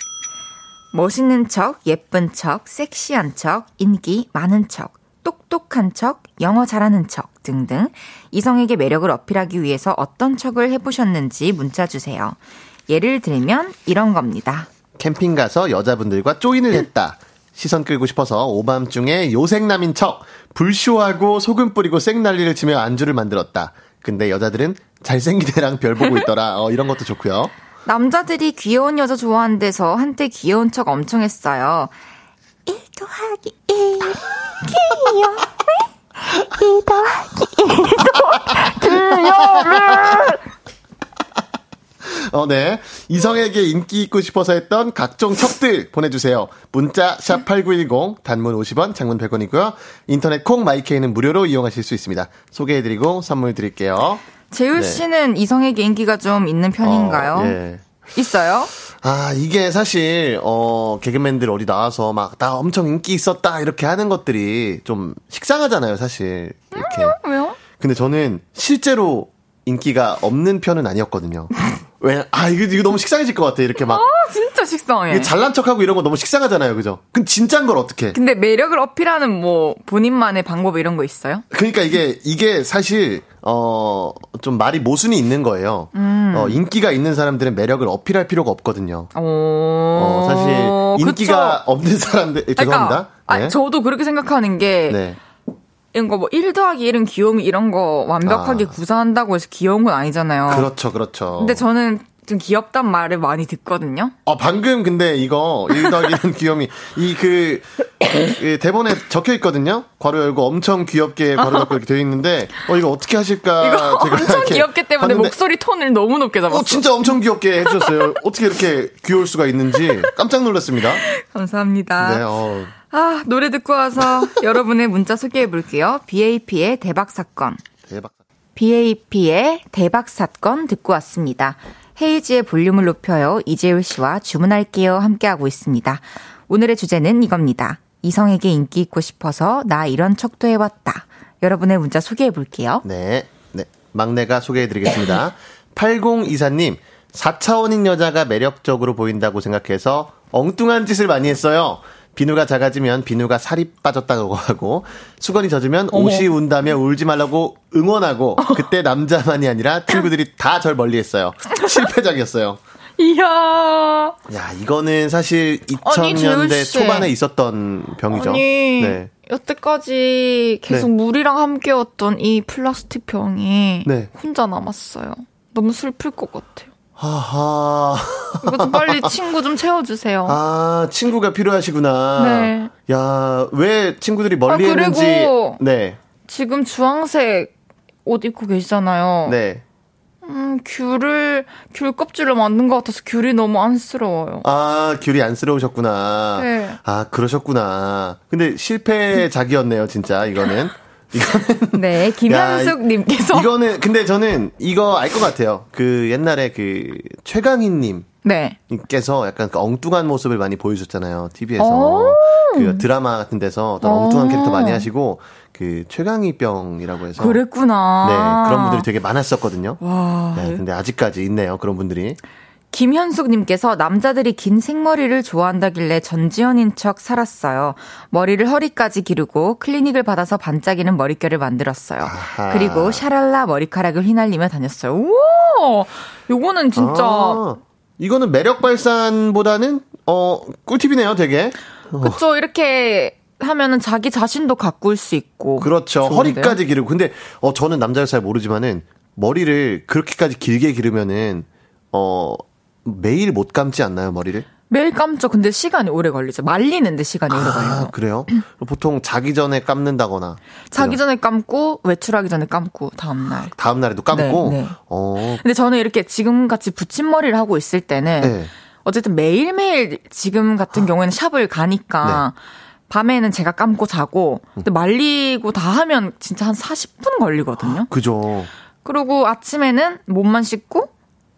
멋있는 척, 예쁜 척, 섹시한 척, 인기 많은 척, 똑똑한 척, 영어 잘하는 척 등등 이성에게 매력을 어필하기 위해서 어떤 척을 해보셨는지 문자 주세요. 예를 들면 이런 겁니다. 캠핑 가서 여자분들과 조인을 했다. 시선 끌고 싶어서 오밤중에 요생남인 척, 불쇼하고 소금 뿌리고 생난리를 치며 안주를 만들었다. 근데 여자들은 잘생긴 애랑 별 보고 있더라. 어, 이런 것도 좋고요. 남자들이 귀여운 여자 좋아하는 데서 한때 귀여운 척 엄청 했어요. 1 더하기 1 귀여워. 2 더하기 1도 귀여워. 어, 네. 이성에게 인기 있고 싶어서 했던 각종 척들 보내주세요. 문자, 샵8910, 단문 50원, 장문 100원이고요. 인터넷 콩, 마이케이는 무료로 이용하실 수 있습니다. 소개해드리고 선물 드릴게요. 재율 네. 씨는 이성에게 인기가 좀 있는 편인가요? 어, 예. 있어요? 아, 이게 사실, 어, 개그맨들 어디 나와서 막, 나 엄청 인기 있었다, 이렇게 하는 것들이 좀 식상하잖아요, 사실. 이렇게. 음, 왜요? 근데 저는 실제로 인기가 없는 편은 아니었거든요. 왜, 아, 이거, 이거 너무 식상해질 것 같아. 이렇게 막. 아, 진짜 식상해. 잘난 척하고 이런 거 너무 식상하잖아요. 그죠? 그럼 진짠 걸 어떻게 근데 매력을 어필하는 뭐, 본인만의 방법 이런 거 있어요? 그러니까 이게, 이게 사실, 어, 좀 말이 모순이 있는 거예요. 음. 어, 인기가 있는 사람들은 매력을 어필할 필요가 없거든요. 어, 사실, 인기가 그쵸? 없는 사람들, 그러니까, 죄송합니다. 그러니까, 네. 아, 저도 그렇게 생각하는 게, 네. 이런 거 뭐1 더하기 1은 귀요미 이런 거 완벽하게 아. 구사한다고 해서 귀여운 건 아니잖아요. 그렇죠, 그렇죠. 근데 저는 좀 귀엽단 말을 많이 듣거든요. 어, 방금 근데 이거 1 더하기 1은 귀요미. 이 그, 그, 대본에 적혀 있거든요? 괄호 열고 엄청 귀엽게 괄호 닫고 이렇게 되어 있는데, 어, 이거 어떻게 하실까? 이거 엄청 귀엽게 때문에 봤는데, 목소리 톤을 너무 높게 잡았어. 어, 진짜 엄청 귀엽게 해주셨어요. 어떻게 이렇게 귀여울 수가 있는지 깜짝 놀랐습니다. 감사합니다. 네, 어. 아, 노래 듣고 와서 여러분의 문자 소개해 볼게요. BAP의 대박 사건. 대박 BAP의 대박 사건 듣고 왔습니다. 헤이지의 볼륨을 높여요. 이재율 씨와 주문할게요. 함께하고 있습니다. 오늘의 주제는 이겁니다. 이성에게 인기 있고 싶어서 나 이런 척도 해봤다. 여러분의 문자 소개해 볼게요. 네. 네. 막내가 소개해 드리겠습니다. 8024님, 4차원인 여자가 매력적으로 보인다고 생각해서 엉뚱한 짓을 많이 했어요. 비누가 작아지면 비누가 살이 빠졌다고 하고 수건이 젖으면 어머. 옷이 운다며 울지 말라고 응원하고 그때 남자만이 아니라 친구들이 다 절 멀리했어요. 실패작이었어요. 이야. 야 이거는 사실 2000년대 아니, 초반에 있었던 병이죠. 아니, 네. 여태까지 계속 네. 물이랑 함께였던 이 플라스틱 병이 네. 혼자 남았어요. 너무 슬플 것 같아요. 하하. 이거 좀 빨리 친구 좀 채워주세요. 아, 친구가 필요하시구나. 네. 야, 왜 친구들이 멀리 아, 했는지. 네. 지금 주황색 옷 입고 계시잖아요. 네. 음, 귤을, 귤 껍질로 만든 것 같아서 귤이 너무 안쓰러워요. 아, 귤이 안쓰러우셨구나. 네. 아, 그러셨구나. 근데 실패작이었네요, 진짜, 이거는. 이거는 네 김현숙님께서 이거는 근데 저는 이거 알 것 같아요. 그 옛날에 그 최강희님 네. 께서 약간 그 엉뚱한 모습을 많이 보여줬잖아요. TV에서. 그 드라마 같은 데서 어떤 엉뚱한 캐릭터 많이 하시고, 그 최강희병이라고 해서. 그랬구나. 네. 그런 분들이 되게 많았었거든요. 와. 네. 근데 아직까지 있네요. 그런 분들이. 김현숙님께서 남자들이 긴 생머리를 좋아한다길래 전지현인 척 살았어요. 머리를 허리까지 기르고 클리닉을 받아서 반짝이는 머릿결을 만들었어요. 아하. 그리고 샤랄라 머리카락을 휘날리며 다녔어요. 우와! 요거는 진짜. 아, 이거는 매력 발산보다는, 어, 꿀팁이네요, 되게. 그쵸, 이렇게 하면은 자기 자신도 가꿀 수 있고. 그렇죠. 좋은데요? 허리까지 기르고. 근데, 어, 저는 남자를 잘 모르지만은, 머리를 그렇게까지 길게 기르면은, 어, 매일 못 감지 않나요, 머리를? 매일 감죠. 근데 시간이 오래 걸리죠. 말리는데 시간이 오래 아, 걸려요. 그래요? 보통 자기 전에 감는다거나. 자기 전에 감고 외출하기 전에 감고 다음 날. 다음 날에도 감고. 네, 네. 어. 근데 저는 이렇게 지금 같이 붙임머리를 하고 있을 때는 네. 어쨌든 매일매일 지금 같은 아. 경우에는 샵을 가니까 네. 밤에는 제가 감고 자고 근데 말리고 다 하면 진짜 한 40분 걸리거든요. 그죠. 그리고 아침에는 몸만 씻고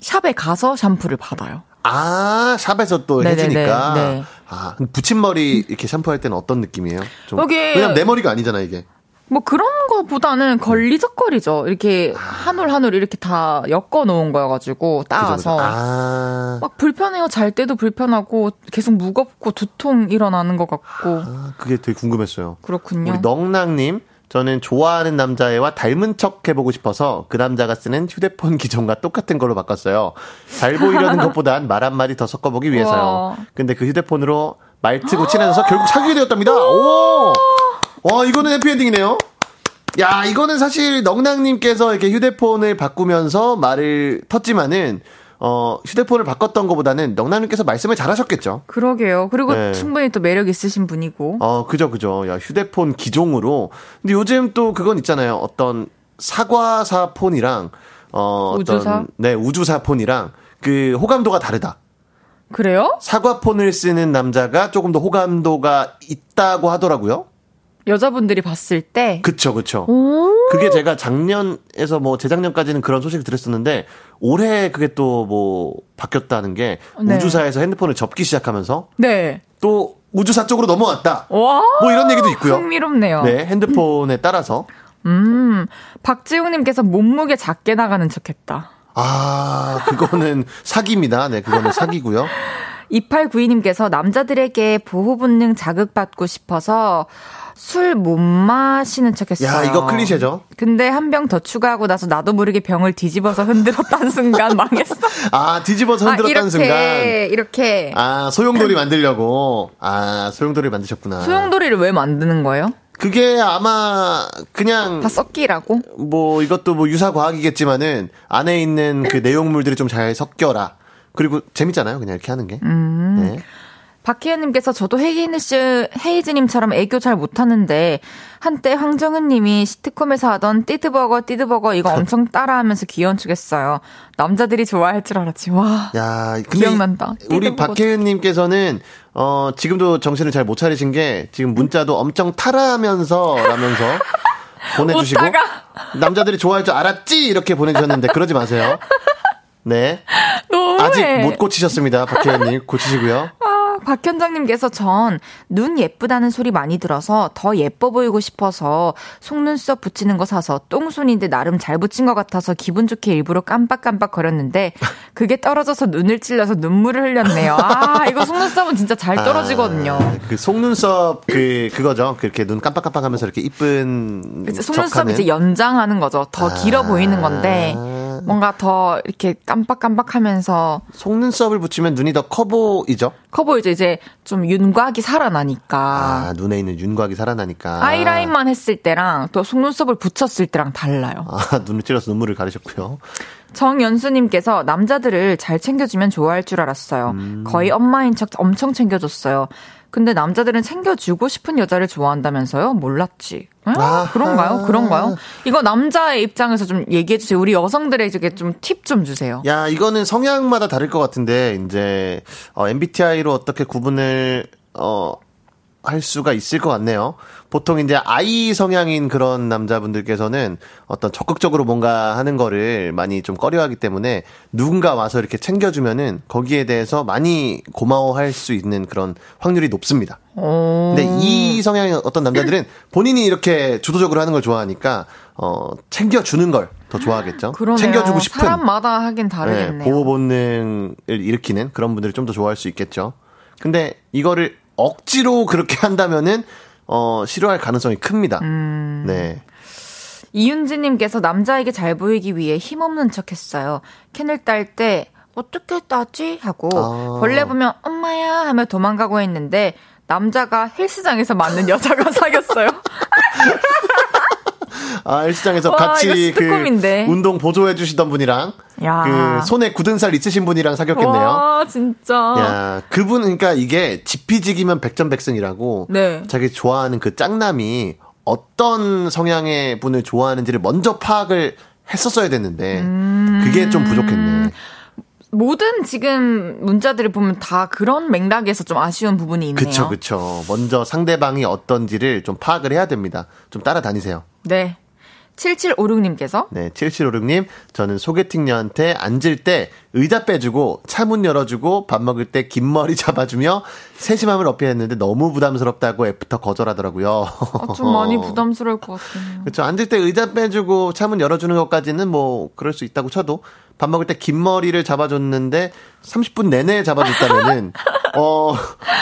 샵에 가서 샴푸를 받아요. 아, 샵에서 또 네네네, 해주니까. 네. 아, 붙임머리 이렇게 샴푸할 때는 어떤 느낌이에요? 좀, 여기 왜냐면 내 머리가 아니잖아, 이게. 뭐 그런 거보다는 걸리적거리죠. 이렇게 한 올 한 올 이렇게 다 엮어 놓은 거여가지고 따와서 아. 막 불편해요. 잘 때도 불편하고 계속 무겁고 두통 일어나는 것 같고. 아, 그게 되게 궁금했어요. 그렇군요. 우리 넉랑님. 저는 좋아하는 남자애와 닮은 척 해보고 싶어서 그 남자가 쓰는 휴대폰 기종과 똑같은 걸로 바꿨어요. 잘 보이려는 것보단 말 한마디 더 섞어보기 위해서요. 우와. 근데 그 휴대폰으로 말트고 친해져서 결국 사귀게 되었답니다. 오! 와, 이거는 해피엔딩이네요. 야, 이거는 사실 넉낭님께서 이렇게 휴대폰을 바꾸면서 말을 텄지만은 어, 휴대폰을 바꿨던 것보다는 넉나님께서 말씀을 잘 하셨겠죠. 그러게요. 그리고 네. 충분히 또 매력 있으신 분이고. 어, 그죠, 그죠. 야, 휴대폰 기종으로. 근데 요즘 또 그건 있잖아요. 어떤 사과사 폰이랑, 어, 우주사? 어떤, 네, 우주사 폰이랑 그 호감도가 다르다. 그래요? 사과폰을 쓰는 남자가 조금 더 호감도가 있다고 하더라고요. 여자분들이 봤을 때. 그쵸, 그쵸. 그게 제가 작년에서 뭐 재작년까지는 그런 소식을 들었었는데 올해 그게 또 뭐 바뀌었다는 게 네. 우주사에서 핸드폰을 접기 시작하면서 네. 또 우주사 쪽으로 넘어왔다. 와. 뭐 이런 얘기도 있고요. 흥미롭네요. 네, 핸드폰에 따라서. 음, 박지웅님께서 몸무게 작게 나가는 척했다. 아, 그거는 사기입니다. 네, 그거는 사기고요. 2892님께서 남자들에게 보호 본능 자극받고 싶어서 술 못 마시는 척 했어요. 야, 이거 클리셰죠. 근데 한 병 더 추가하고 나서 나도 모르게 병을 뒤집어서 흔들었다는 순간 망했어. 아, 뒤집어서 흔들었다는 아, 이렇게, 순간. 이렇게. 아, 소용돌이 만들려고. 아, 소용돌이 만드셨구나. 소용돌이를 왜 만드는 거예요? 그게 아마 그냥 다 섞이라고? 뭐 이것도 뭐 유사 과학이겠지만은 안에 있는 그 내용물들이 좀 잘 섞여라. 그리고 재밌잖아요. 그냥 이렇게 하는 게. 음. 네. 박희연님께서 저도 헤이니스 헤이즈님처럼 애교 잘 못하는데 한때 황정은님이 시트콤에서 하던 띠드버거 띠드버거 이거 엄청 따라하면서 귀여운 척했어요. 남자들이 좋아할 줄 알았지. 와. 야, 기억난다. 우리 박혜은님께서는 어 지금도 정신을 잘 못 차리신 게 지금 문자도 엄청 타라면서 라면서 보내주시고 남자들이 좋아할 줄 알았지 이렇게 보내주셨는데 그러지 마세요. 네. 너무해. 아직 못 고치셨습니다, 박혜연님. 고치시고요. 박현정님께서 전 눈 예쁘다는 소리 많이 들어서 더 예뻐 보이고 싶어서 속눈썹 붙이는 거 사서 똥손인데 나름 잘 붙인 것 같아서 기분 좋게 일부러 깜빡깜빡 거렸는데 그게 떨어져서 눈을 찔러서 눈물을 흘렸네요. 아, 이거 속눈썹은 진짜 잘 아, 떨어지거든요. 아, 그 속눈썹 그, 그거죠. 그렇게 눈 깜빡깜빡 하면서 이렇게 이쁜. 속눈썹 이제 연장하는 거죠. 더 아, 길어 보이는 건데. 뭔가 더 이렇게 깜빡깜빡하면서 속눈썹을 붙이면 눈이 더 커 보이죠? 커 보이죠. 이제 좀 윤곽이 살아나니까. 아, 눈에 있는 윤곽이 살아나니까. 아이라인만 했을 때랑 또 속눈썹을 붙였을 때랑 달라요. 아, 눈을 찔러서 눈물을 가리셨고요. 정연수님께서 남자들을 잘 챙겨주면 좋아할 줄 알았어요. 음. 거의 엄마인 척 엄청 챙겨줬어요. 근데 남자들은 챙겨주고 싶은 여자를 좋아한다면서요? 몰랐지. 아, 그런가요? 그런가요? 이거 남자의 입장에서 좀 얘기해 주세요. 우리 여성들에게 좀 팁 좀 주세요. 야, 이거는 성향마다 다를 것 같은데 이제 어, MBTI로 어떻게 구분을 어, 할 수가 있을 것 같네요. 보통 이제 아이 성향인 그런 남자분들께서는 어떤 적극적으로 뭔가 하는 거를 많이 좀 꺼려하기 때문에 누군가 와서 이렇게 챙겨주면은 거기에 대해서 많이 고마워할 수 있는 그런 확률이 높습니다. 근데 이 성향의 어떤 남자들은 본인이 이렇게 주도적으로 하는 걸 좋아하니까 어 챙겨주는 걸 더 좋아하겠죠. 그러네요. 챙겨주고 싶은 사람마다 하긴 다르겠네요. 네, 보호 본능을 일으키는 그런 분들이 좀더 좋아할 수 있겠죠. 근데 이거를 억지로 그렇게 한다면은 어, 싫어할 가능성이 큽니다. 음. 네. 이윤지님께서 남자에게 잘 보이기 위해 힘없는 척 했어요. 캔을 딸 때, 어떻게 따지? 하고, 아. 벌레 보면 엄마야 하며 도망가고 했는데, 남자가 헬스장에서 맞는 여자가 사귀었어요. 아, 헬스장에서 와, 같이 그 운동 보조해 주시던 분이랑 야. 그 손에 굳은 살 있으신 분이랑 사귀었겠네요. 와, 진짜. 야, 그분 그러니까 이게 지피지기면 백전백승이라고 네. 자기 좋아하는 그 짱남이 어떤 성향의 분을 좋아하는지를 먼저 파악을 했었어야 됐는데 음. 그게 좀 부족했네. 모든 지금 문자들을 보면 다 그런 맥락에서 좀 아쉬운 부분이 있네요. 그쵸, 그쵸. 먼저 상대방이 어떤지를 좀 파악을 해야 됩니다. 좀 따라다니세요. 네. 7756님께서 네, 7756님, 저는 소개팅녀한테 앉을 때 의자 빼주고 차문 열어주고 밥 먹을 때 긴 머리 잡아주며 세심함을 어필했는데 너무 부담스럽다고 애프터 거절하더라고요. 아, 좀 많이 부담스러울 것 같아요. 그렇죠. 앉을 때 의자 빼주고 차문 열어주는 것까지는 뭐 그럴 수 있다고 쳐도 밥 먹을 때 긴 머리를 잡아줬는데 30분 내내 잡아줬다면은 어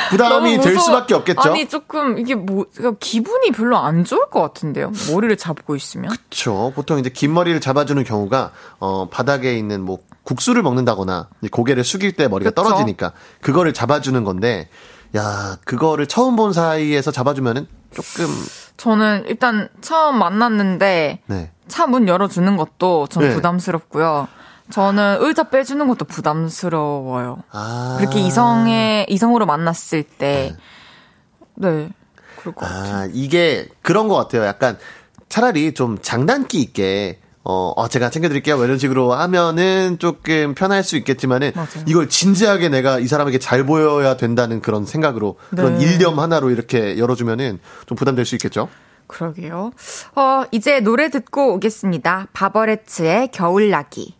부담이 될 수밖에 없겠죠. 아니 조금 이게 뭐 그러니까 기분이 별로 안 좋을 것 같은데요. 머리를 잡고 있으면. 그렇죠. 보통 이제 긴 머리를 잡아주는 경우가 어 바닥에 있는 뭐 국수를 먹는다거나 고개를 숙일 때 머리가 그쵸? 떨어지니까 그거를 잡아주는 건데 야 그거를 처음 본 사이에서 잡아주면은 조금 저는 일단 처음 만났는데 네. 차문 열어주는 것도 좀 네. 부담스럽고요. 저는 의자 빼주는 것도 부담스러워요. 아. 그렇게 이성의 이성으로 만났을 때, 네, 네 그럴 것 아, 같아요. 이게 그런 것 같아요. 약간 차라리 좀 장난기 있게 어, 어, 제가 챙겨드릴게요. 뭐 이런 식으로 하면은 조금 편할 수 있겠지만은 맞아요. 이걸 진지하게 내가 이 사람에게 잘 보여야 된다는 그런 생각으로 네. 그런 일념 하나로 이렇게 열어주면은 좀 부담될 수 있겠죠. 그러게요. 어, 이제 노래 듣고 오겠습니다. 바버레츠의 겨울나기.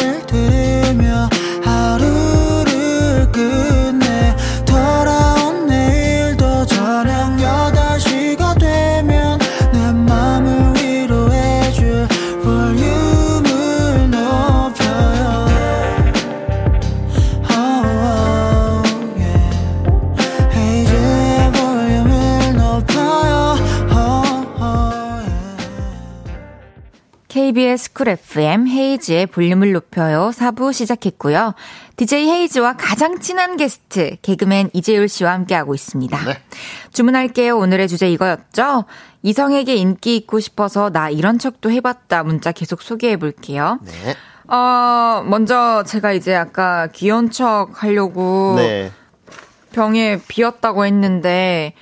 KBS 쿨 FM 헤이즈의 볼륨을 높여요 4부 시작했고요. DJ 헤이즈와 가장 친한 게스트, 개그맨 이재율 씨와 함께하고 있습니다. 네. 주문할게요. 오늘의 주제 이거였죠? 이성에게 인기 있고 싶어서 나 이런 척도 해봤다. 문자 계속 소개해 볼게요. 네. 어, 먼저 제가 이제 아까 귀여운 척 하려고 네. 병이 비었다고 했는데,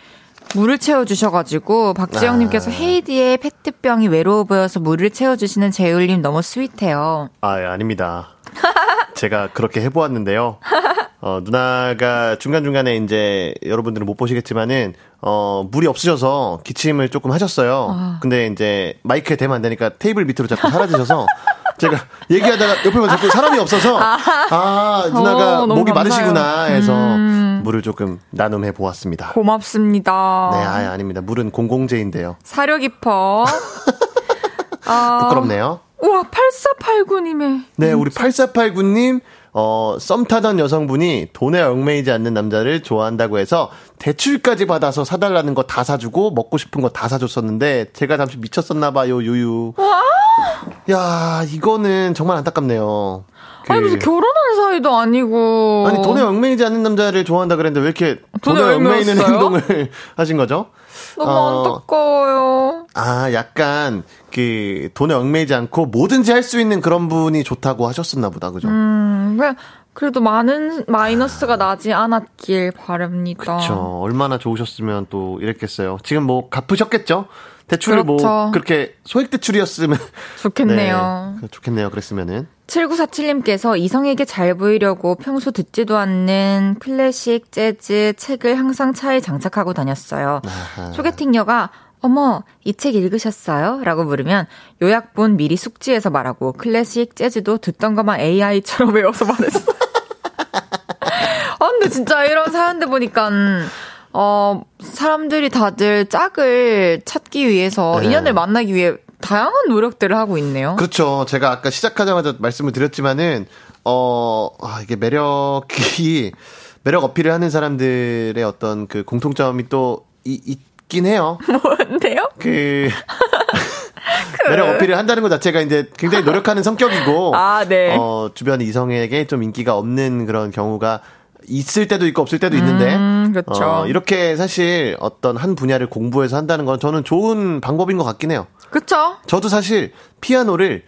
물을 채워주셔가지고 박지영님께서 아. 헤이즈의 페트병이 외로워 보여서 물을 채워주시는 재율님 너무 스윗해요. 아, 예, 아닙니다. 제가 그렇게 해보았는데요. 어, 누나가 중간중간에 이제 여러분들은 못 보시겠지만은, 어, 물이 없으셔서 기침을 조금 하셨어요. 아. 근데 이제 마이크에 대면 안 되니까 테이블 밑으로 자꾸 사라지셔서 제가 얘기하다가 옆에 보면 자꾸 사람이 없어서, 아, 누나가 어, 목이 마르시구나 해서 음. 물을 조금 나눔해 보았습니다. 고맙습니다. 네, 아, 아닙니다. 물은 공공재인데요. 사려 깊어. 부끄럽네요. 우와, 8489님의. 네, 우리 8489님, 어, 썸 타던 여성분이 돈에 얽매이지 않는 남자를 좋아한다고 해서 대출까지 받아서 사달라는 거 다 사주고 먹고 싶은 거 다 사줬었는데 제가 잠시 미쳤었나 봐요, 유유. 와! 야, 이거는 정말 안타깝네요. 그... 아니, 무슨 결혼한 사이도 아니고. 아니, 돈에 얽매이지 않는 남자를 좋아한다 그랬는데 왜 이렇게 돈에, 돈에 얽매이는 행동을 하신 거죠? 너무 어, 안타까워요. 아, 약간 그 돈에 얽매이지 않고 뭐든지 할 수 있는 그런 분이 좋다고 하셨었나 보다. 그죠? 음, 그래도 많은 마이너스가 나지 않았길 바랍니다. 그렇죠. 얼마나 좋으셨으면 또 이랬겠어요. 지금 뭐 갚으셨겠죠? 대출을 뭐 그렇죠. 뭐 그렇게 소액 대출이었으면 좋겠네요. 네, 좋겠네요. 그랬으면은. 7947님께서 이성에게 잘 보이려고 평소 듣지도 않는 클래식, 재즈, 책을 항상 차에 장착하고 다녔어요. 아하. 소개팅녀가 어머, 이 책 읽으셨어요? 라고 물으면 요약본 미리 숙지해서 말하고 클래식, 재즈도 듣던 것만 AI처럼 외워서 말했어. 아, 근데 진짜 이런 사연들 보니까, 어, 사람들이 다들 짝을 찾기 위해서, 네. 인연을 만나기 위해 다양한 노력들을 하고 있네요. 그렇죠. 제가 아까 시작하자마자 말씀을 드렸지만은 어, 아, 이게 매력이 매력 어필을 하는 사람들의 어떤 그 공통점이 또 이, 있긴 해요. 뭔데요? 그, 그 매력 어필을 한다는 것 자체가 이제 굉장히 노력하는 성격이고 아, 네. 어, 주변 이성에게 좀 인기가 없는 그런 경우가 있을 때도 있고 없을 때도 있는데 음, 그렇죠. 어, 이렇게 사실 어떤 한 분야를 공부해서 한다는 건 저는 좋은 방법인 것 같긴 해요. 그쵸? 저도 사실 피아노를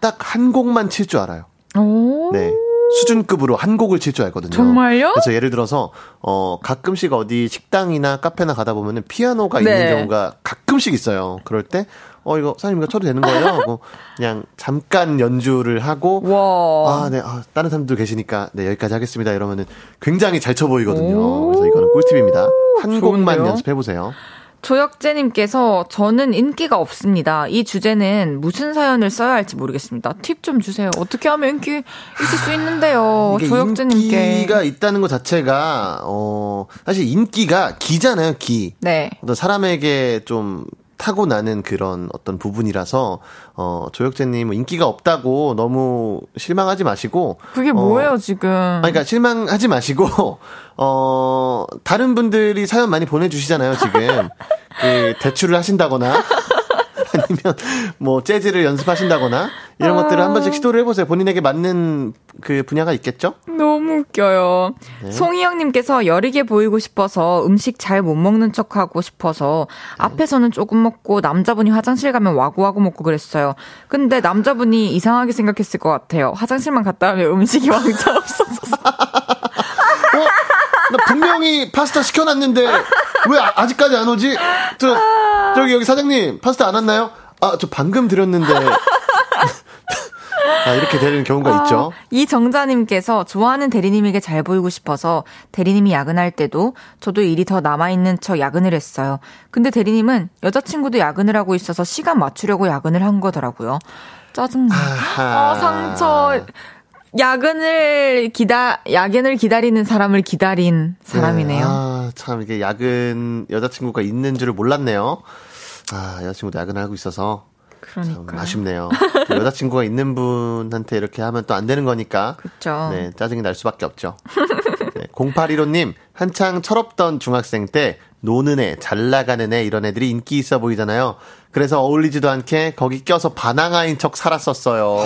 딱 한 곡만 칠 줄 알아요. 오. 네. 수준급으로 한 곡을 칠 줄 알거든요. 정말요? 그래서 예를 들어서 어 가끔씩 어디 식당이나 카페나 가다 보면은 피아노가 네. 있는 경우가 가끔씩 있어요. 그럴 때 어, 이거 사장님 이거 쳐도 되는 거예요? 하고 그냥 잠깐 연주를 하고 와. 아, 네. 아, 다른 사람들 계시니까 네, 여기까지 하겠습니다. 이러면은 굉장히 잘 쳐 보이거든요. 그래서 이거는 꿀팁입니다. 한 곡만 연습해 보세요. 조혁재님께서 저는 인기가 없습니다. 이 주제는 무슨 사연을 써야 할지 모르겠습니다. 팁 좀 주세요. 어떻게 하면 인기 있을 수 있는데요. 조혁재님께 인기가 있다는 것 자체가 어 사실 인기가 기잖아요. 기. 네. 어떤 사람에게 좀 타고 나는 그런 어떤 부분이라서 어 조혁재님 뭐 인기가 없다고 너무 실망하지 마시고 그게 어, 뭐예요 지금? 아니, 그러니까 실망하지 마시고 어 다른 분들이 사연 많이 보내주시잖아요 지금 그 대출을 하신다거나 아니면 뭐 재즈를 연습하신다거나 이런 아... 것들을 한 번씩 시도를 해보세요. 본인에게 맞는 그 분야가 있겠죠? 너무 웃겨요. 네. 송희영님께서 여리게 보이고 싶어서 음식 잘 못 먹는 척 하고 싶어서 네. 앞에서는 조금 먹고 남자분이 화장실 가면 와구와구 먹고 그랬어요. 근데 남자분이 이상하게 생각했을 것 같아요. 화장실만 갔다 오면 음식이 왕창 없어져서. 어? 나 분명히 파스타 시켜놨는데 왜 아직까지 안 오지? 저 저기 여기 사장님 파스타 안 왔나요? 아 저 방금 드렸는데 아, 이렇게 되는 경우가 아, 있죠. 이 정자님께서 좋아하는 대리님에게 잘 보이고 싶어서 대리님이 야근할 때도 저도 일이 더 남아있는 척 야근을 했어요. 근데 대리님은 여자친구도 야근을 하고 있어서 시간 맞추려고 야근을 한 거더라고요. 짜증나. 아, 상처. 야근을 기다 야근을 기다리는 사람을 기다린 사람이네요. 네, 아, 참 이게 야근 여자친구가 있는 줄을 몰랐네요. 아, 여자친구도 야근을 하고 있어서 그러니까 아쉽네요. 여자친구가 있는 분한테 이렇게 하면 또 안 되는 거니까. 그렇죠. 네, 짜증이 날 수밖에 없죠. 네, 0815님 한창 철없던 중학생 때 노는 애, 잘 나가는 애 이런 애들이 인기 있어 보이잖아요. 그래서 어울리지도 않게 거기 껴서 반항아인 척 살았었어요.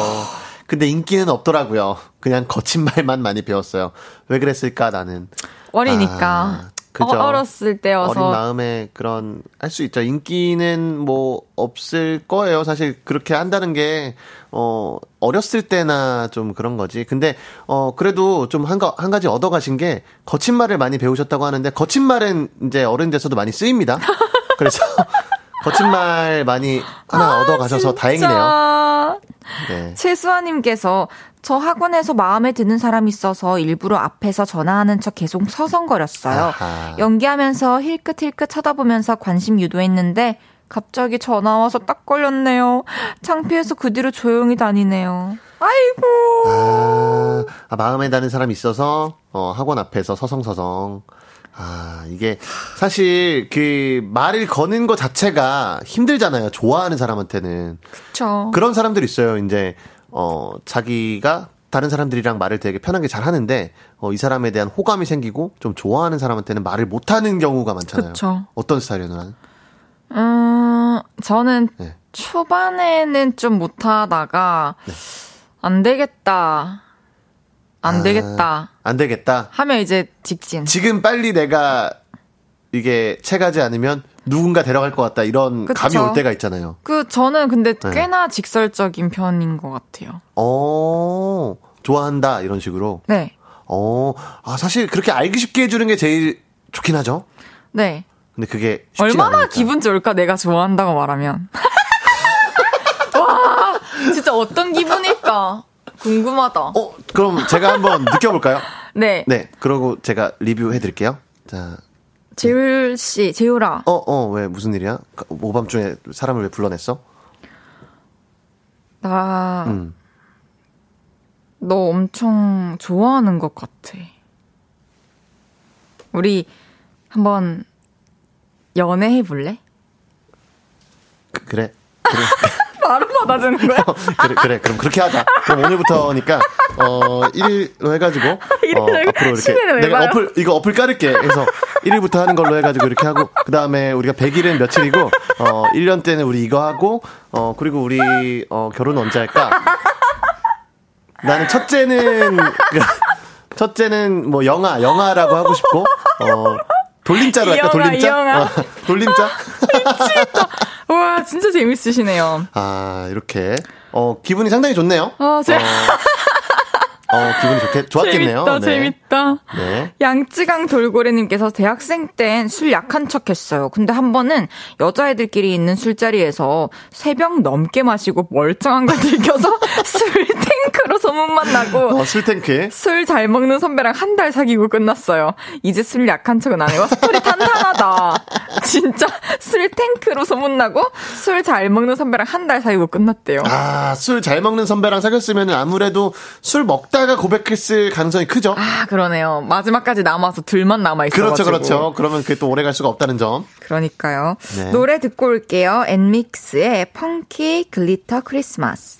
근데 인기는 없더라고요. 그냥 거친 말만 많이 배웠어요. 왜 그랬을까 나는. 어리니까. 아, 그죠. 어, 렸을 때여서 어린 마음에 그런 할 수 있죠. 인기는 뭐 없을 거예요. 사실 그렇게 한다는 게 어 어렸을 때나 좀 그런 거지. 근데 어 그래도 좀한 한 가지 얻어 가신 게 거친 말을 많이 배우셨다고 하는데 거친 말은 이제 어른 돼서도 많이 쓰입니다. 그래서 거친 말 많이 하나 아, 얻어 가셔서 다행이네요. 네. 최수아님께서 저 학원에서 마음에 드는 사람 있어서 일부러 앞에서 전화하는 척 계속 서성거렸어요. 아하. 연기하면서 힐끗힐끗 쳐다보면서 관심 유도했는데 갑자기 전화 와서 딱 걸렸네요. 창피해서 그 뒤로 조용히 다니네요. 아이고. 아, 아 마음에 드는 사람 있어서 어, 학원 앞에서 서성서성. 아, 이게 사실 그 말을 거는 것 자체가 힘들잖아요. 좋아하는 사람한테는. 그쵸. 그런 사람들 있어요. 이제 어, 자기가 다른 사람들이랑 말을 되게 편하게 잘 하는데, 어, 이 사람에 대한 호감이 생기고, 좀 좋아하는 사람한테는 말을 못 하는 경우가 많잖아요. 그쵸. 어떤 스타일이에요, 누나는? 음, 저는 네. 초반에는 좀 못 하다가, 네. 안 되겠다. 안 아, 되겠다. 안 되겠다. 하면 이제 직진. 지금 빨리 내가 이게 채가지 않으면 누군가 데려갈 것 같다 이런 그쵸? 감이 올 때가 있잖아요. 그 저는 근데 네. 꽤나 직설적인 편인 것 같아요. 어 좋아한다 이런 식으로. 네. 어, 아 사실 그렇게 알기 쉽게 해주는 게 제일 좋긴 하죠. 네. 근데 그게 얼마나 않으니까. 기분 좋을까 내가 좋아한다고 말하면. 와, 진짜 어떤 기분일까? 궁금하다. 어, 그럼 제가 한번 느껴볼까요? 네. 네. 그러고 제가 리뷰해드릴게요. 자, 재율 씨, 재율아. 어, 어, 왜 무슨 일이야? 오밤중에 사람을 왜 불러냈어? 나, 음. 너 엄청 좋아하는 것 같아. 우리 한번 연애해 볼래? 그, 그래. 그래. 바로 받아주는 거야? 어, 그래, 그래. 그럼 그렇게 하자. 그럼 오늘부터니까, 어, 1일로 해가지고, 어, 앞으로 이렇게. 내가 어플, 이거 어플 깔을게. 그래서 1일부터 하는 걸로 해가지고 이렇게 하고, 그 다음에 우리가 100일은 며칠이고, 어, 1년 때는 우리 이거 하고, 어, 그리고 우리, 어, 결혼 언제 할까? 나는 첫째는, 그, 첫째는 뭐 영아, 영아라고 하고 싶고, 어, 돌림자로 할까? 돌림자? 어, 돌림자? 미치겠다. 와, 진짜 재밌으시네요. 아, 이렇게. 어, 기분이 상당히 좋네요. 어, 제... 어, 어, 기분이 좋겠, 좋았겠네요. 재밌다, 네. 재밌다. 네. 양쯔강 돌고래님께서 대학생 땐 술 약한 척 했어요. 근데 한 번은 여자애들끼리 있는 술자리에서 새벽 넘게 마시고 멀쩡한 거 들켜서 술 탱크로 소문만 나고. 어, 술 탱크. 술 잘 먹는 선배랑 한 달 사귀고 끝났어요. 이제 술 약한 척은 안 해요. 스토리 탄탄하다. 진짜 술 탱크로 소문나고 술 잘 먹는 선배랑 한 달 사귀고 끝났대요. 아, 술 잘 먹는 선배랑 사귀었으면 아무래도 술 먹다가 고백했을 가능성이 크죠? 아, 그러네요. 마지막까지 남아서 둘만 남아있어. 그렇죠, 그렇죠. 그러면 그게 또 오래 갈 수가 없다는 점. 그러니까요. 네. 노래 듣고 올게요. 엔믹스의 Funky Glitter Christmas.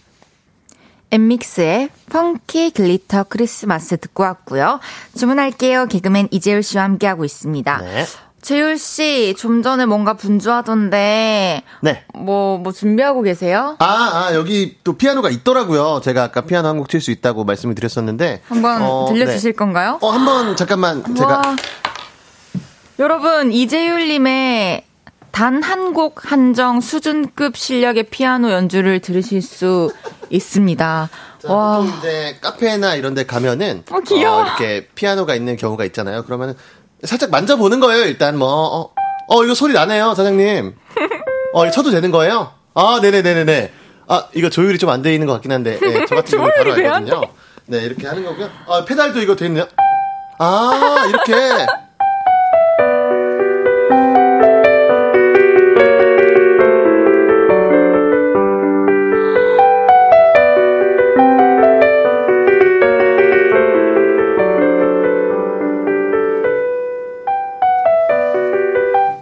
엔믹스의 Funky Glitter Christmas 듣고 왔고요. 주문할게요. 개그맨 이재율 씨와 함께하고 있습니다. 네. 재율 씨, 좀 전에 뭔가 분주하던데. 네. 뭐, 뭐 준비하고 계세요? 아, 아, 여기 또 피아노가 있더라고요. 제가 아까 피아노 한 곡 칠 수 있다고 말씀을 드렸었는데. 한번 어, 들려주실 네. 건가요? 어, 한번 잠깐만 제가. 여러분, 이재율님의 단 한 곡 한정 수준급 실력의 피아노 연주를 들으실 수 있습니다. 자, 와. 보통 이제 카페나 이런 데 가면은 어, 귀여워. 어, 이렇게 피아노가 있는 경우가 있잖아요. 그러면은 살짝 만져보는 거예요, 일단 뭐. 어, 어 이거 소리 나네요, 사장님. 어, 쳐도 되는 거예요? 아, 네네네네네. 아, 이거 조율이 좀 안 돼 있는 것 같긴 한데, 네, 저 같은 경우 바로 알거든요. 네, 이렇게 하는 거고요. 아, 페달도 이거 돼 있네요. 아, 이렇게.